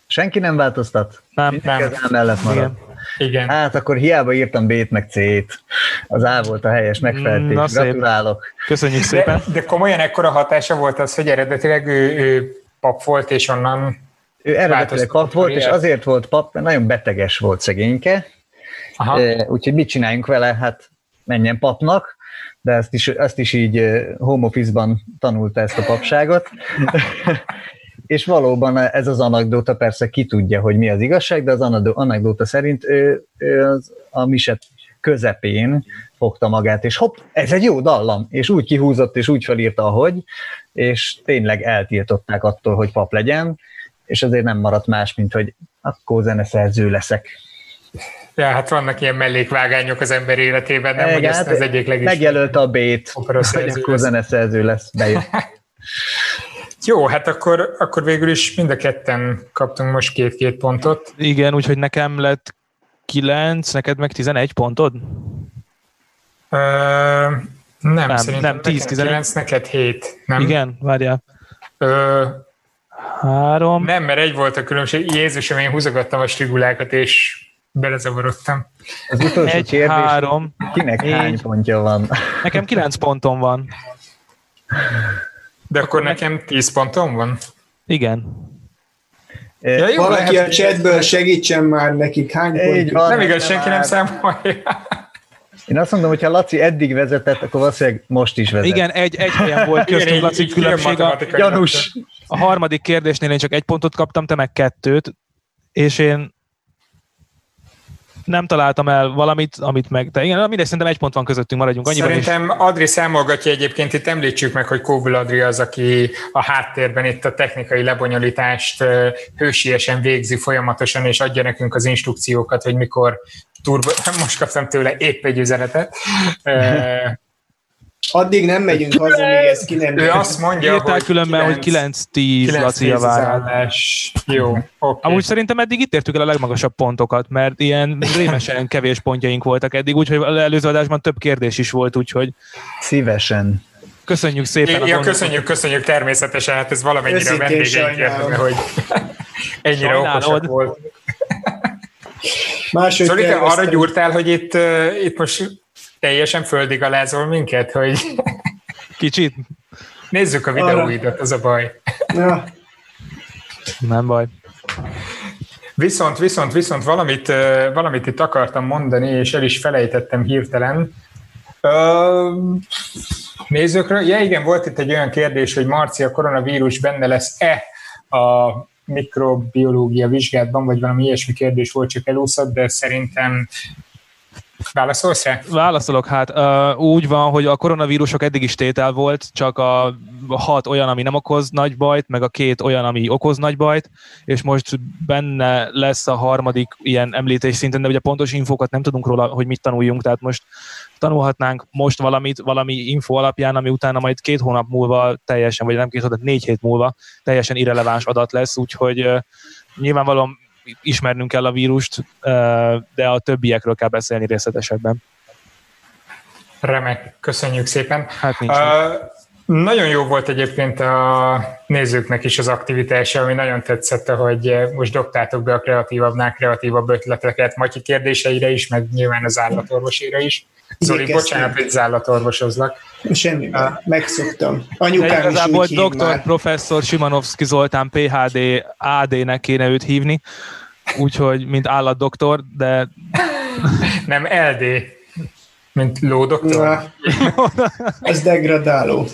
Senki nem változtat? Nem, nem. Ez mellett marad. Igen. Igen. Hát akkor hiába írtam B-t meg C-t. Az A volt a helyes megfelelés. Na, Gratulálok. Szép. Köszönjük szépen. De, de komolyan ekkora hatása volt az, hogy eredetileg ő, ő pap volt, és onnan ő eredetileg pap volt, és azért volt pap, mert nagyon beteges volt szegényke. Aha. Úgyhogy mit csináljunk vele? Hát menjen papnak, de ezt is, ezt is így home office-ban tanulta ezt a papságot. és valóban ez az anekdóta persze ki tudja, hogy mi az igazság, de az anekdóta szerint ő, ő az, a miset közepén fogta magát, és hopp, ez egy jó dallam, és úgy kihúzott, és úgy felírta, ahogy, és tényleg eltiltották attól, hogy pap legyen, és azért nem maradt más, mint hogy akkor zeneszerző leszek. Ja, hát vannak ilyen mellékvágányok az ember életében, nem, hogy ezt az egyik legismerőbb. Megjelölt a B-t, hogy akkor zeneszerző lesz, bejött. Jó, hát akkor, akkor végül is mind a ketten kaptunk most két-két pontot. Igen, úgyhogy nekem lett 9, neked meg 11 pontod? Ö, nem, nem, szerintem nem 10, 9, neked 7, nem? Igen, várjál. Ö, Három. Nem, mert egy volt a különbség. Jézusom, én húzogattam a strigulákat, és belezavarodtam. Az utolsó egy, kérdés, három. Kinek négy. hány pontja van? Nekem 9 pontom van. De akkor nekem 10 pontom van? Igen. Ja, jó, Valaki lehet, a chatből segítsen már nekik, hány pont? Van, nem igaz, senki már. nem számolja. Én azt mondom, hogy ha Laci eddig vezetett, akkor valószínűleg most is vezet. Igen, egy, egy helyen volt köztünk Laci különbség. A, Janus. A harmadik kérdésnél én csak egy pontot kaptam, te meg kettőt, és én nem találtam el valamit, amit meg... De igen, mindegy, szerintem egy pont van közöttünk, maradjunk annyiban Szerintem is. Adri számolgatja egyébként, itt említsük meg, hogy Kóvul Adri az, aki a háttérben itt a technikai lebonyolítást hősiesen végzi folyamatosan, és adja nekünk az instrukciókat, hogy mikor turbo... Most kaptam tőle épp egy üzenetet. Addig nem megyünk haza, még ez ki nem... Ő azt mondja, Írtál hogy különben, 9, hogy 9-10 Laci a várás. Jó, okay. Amúgy szerintem eddig itt értük el a legmagasabb pontokat, mert ilyen rémesen kevés pontjaink voltak eddig, úgyhogy az előző adásban több kérdés is volt, úgyhogy... Szívesen. Köszönjük szépen. Ja, köszönjük, köszönjük természetesen, hát ez valamennyire vendégeink érdeme, hogy ennyire okosak volt. Máshogy Szóval arra gyúrtál, hogy itt, itt most teljesen földigalázol minket, hogy... Kicsit? Nézzük a videóidat, az a baj. Ja. Nem baj. Viszont, viszont, viszont valamit, valamit itt akartam mondani, és el is felejtettem hirtelen. nézőkről, ja igen, volt itt egy olyan kérdés, hogy Marci, a koronavírus benne lesz-e a mikrobiológia vizsgátban, vagy valami ilyesmi kérdés volt, csak elúszott, de szerintem Válaszolsz rá? Válaszolok, hát úgy van, hogy a koronavírusok eddig is tétel volt, csak a hat olyan, ami nem okoz nagy bajt, meg a két olyan, ami okoz nagy bajt, és most benne lesz a harmadik ilyen említés szinten, de ugye pontos infókat nem tudunk róla, hogy mit tanuljunk, tehát most tanulhatnánk most valamit, valami info alapján, ami utána majd két hónap múlva teljesen, vagy nem két hónap, négy hét múlva teljesen irreleváns adat lesz, úgyhogy nyilvánvalóan ismernünk kell a vírust, de a többiekről kell beszélni részletesebben. Remek, köszönjük szépen. Hát nincs. Uh, nagyon jó volt egyébként a nézőknek is az aktivitása, ami nagyon tetszett, hogy most dobtátok be a kreatívabbnál kreatívabb ötleteket, Matyi kérdéseire is, meg nyilván az állatorvosére is. Zoli, bocsánat, hogy állatorvosozlak. Semmi, uh, megszoktam. Anyukám is úgy doktor, már. professzor Simanovszki Zoltán PHD AD-nek kéne őt hívni, úgyhogy mint állatdoktor, de... Nem LD, mint lódoktor. ez degradáló.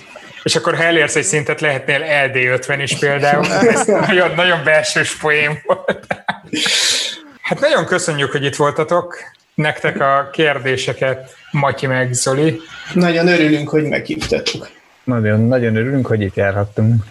És akkor ha elérsz egy szintet, lehetnél LD50 is például. Ez nagyon, nagyon belsős poém volt. Hát nagyon köszönjük, hogy itt voltatok. Nektek a kérdéseket, Matyi meg Zoli. Nagyon örülünk, hogy meghívtatok. Nagyon, nagyon örülünk, hogy itt járhattunk.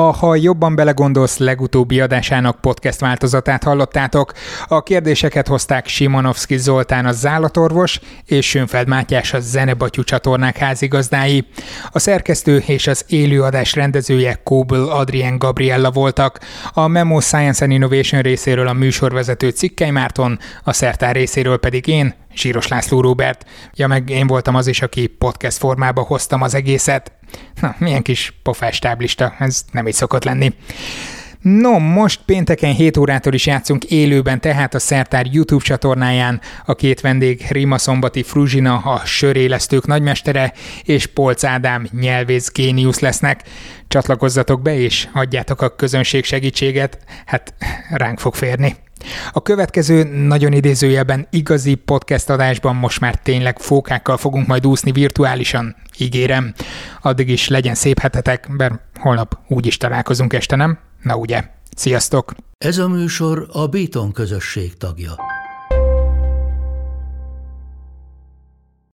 A Ha jobban belegondolsz legutóbbi adásának podcast változatát hallottátok. A kérdéseket hozták Simonovski Zoltán a zállatorvos és Sönfeld Mátyás a Zenebatyú csatornák házigazdái. A szerkesztő és az élőadás rendezője Kóbel Adrien Gabriella voltak. A Memo Science and Innovation részéről a műsorvezető Cikkely Márton, a szertár részéről pedig én, Zsíros László Róbert. Ja, meg én voltam az is, aki podcast formába hoztam az egészet. Na, milyen kis pofás táblista, ez nem így szokott lenni. No, most pénteken 7 órától is játszunk élőben, tehát a Szertár YouTube csatornáján. A két vendég Rima Szombati Fruzsina, a sörélesztők nagymestere, és Polc Ádám nyelvész géniusz lesznek. Csatlakozzatok be, és adjátok a közönség segítséget, hát ránk fog férni. A következő nagyon idézőjelben igazi podcast adásban most már tényleg fókákkal fogunk majd úszni virtuálisan, ígérem. Addig is legyen szép hetetek, mert holnap úgy is találkozunk este, nem? Na ugye. Sziasztok! Ez a műsor a Béton közösség tagja.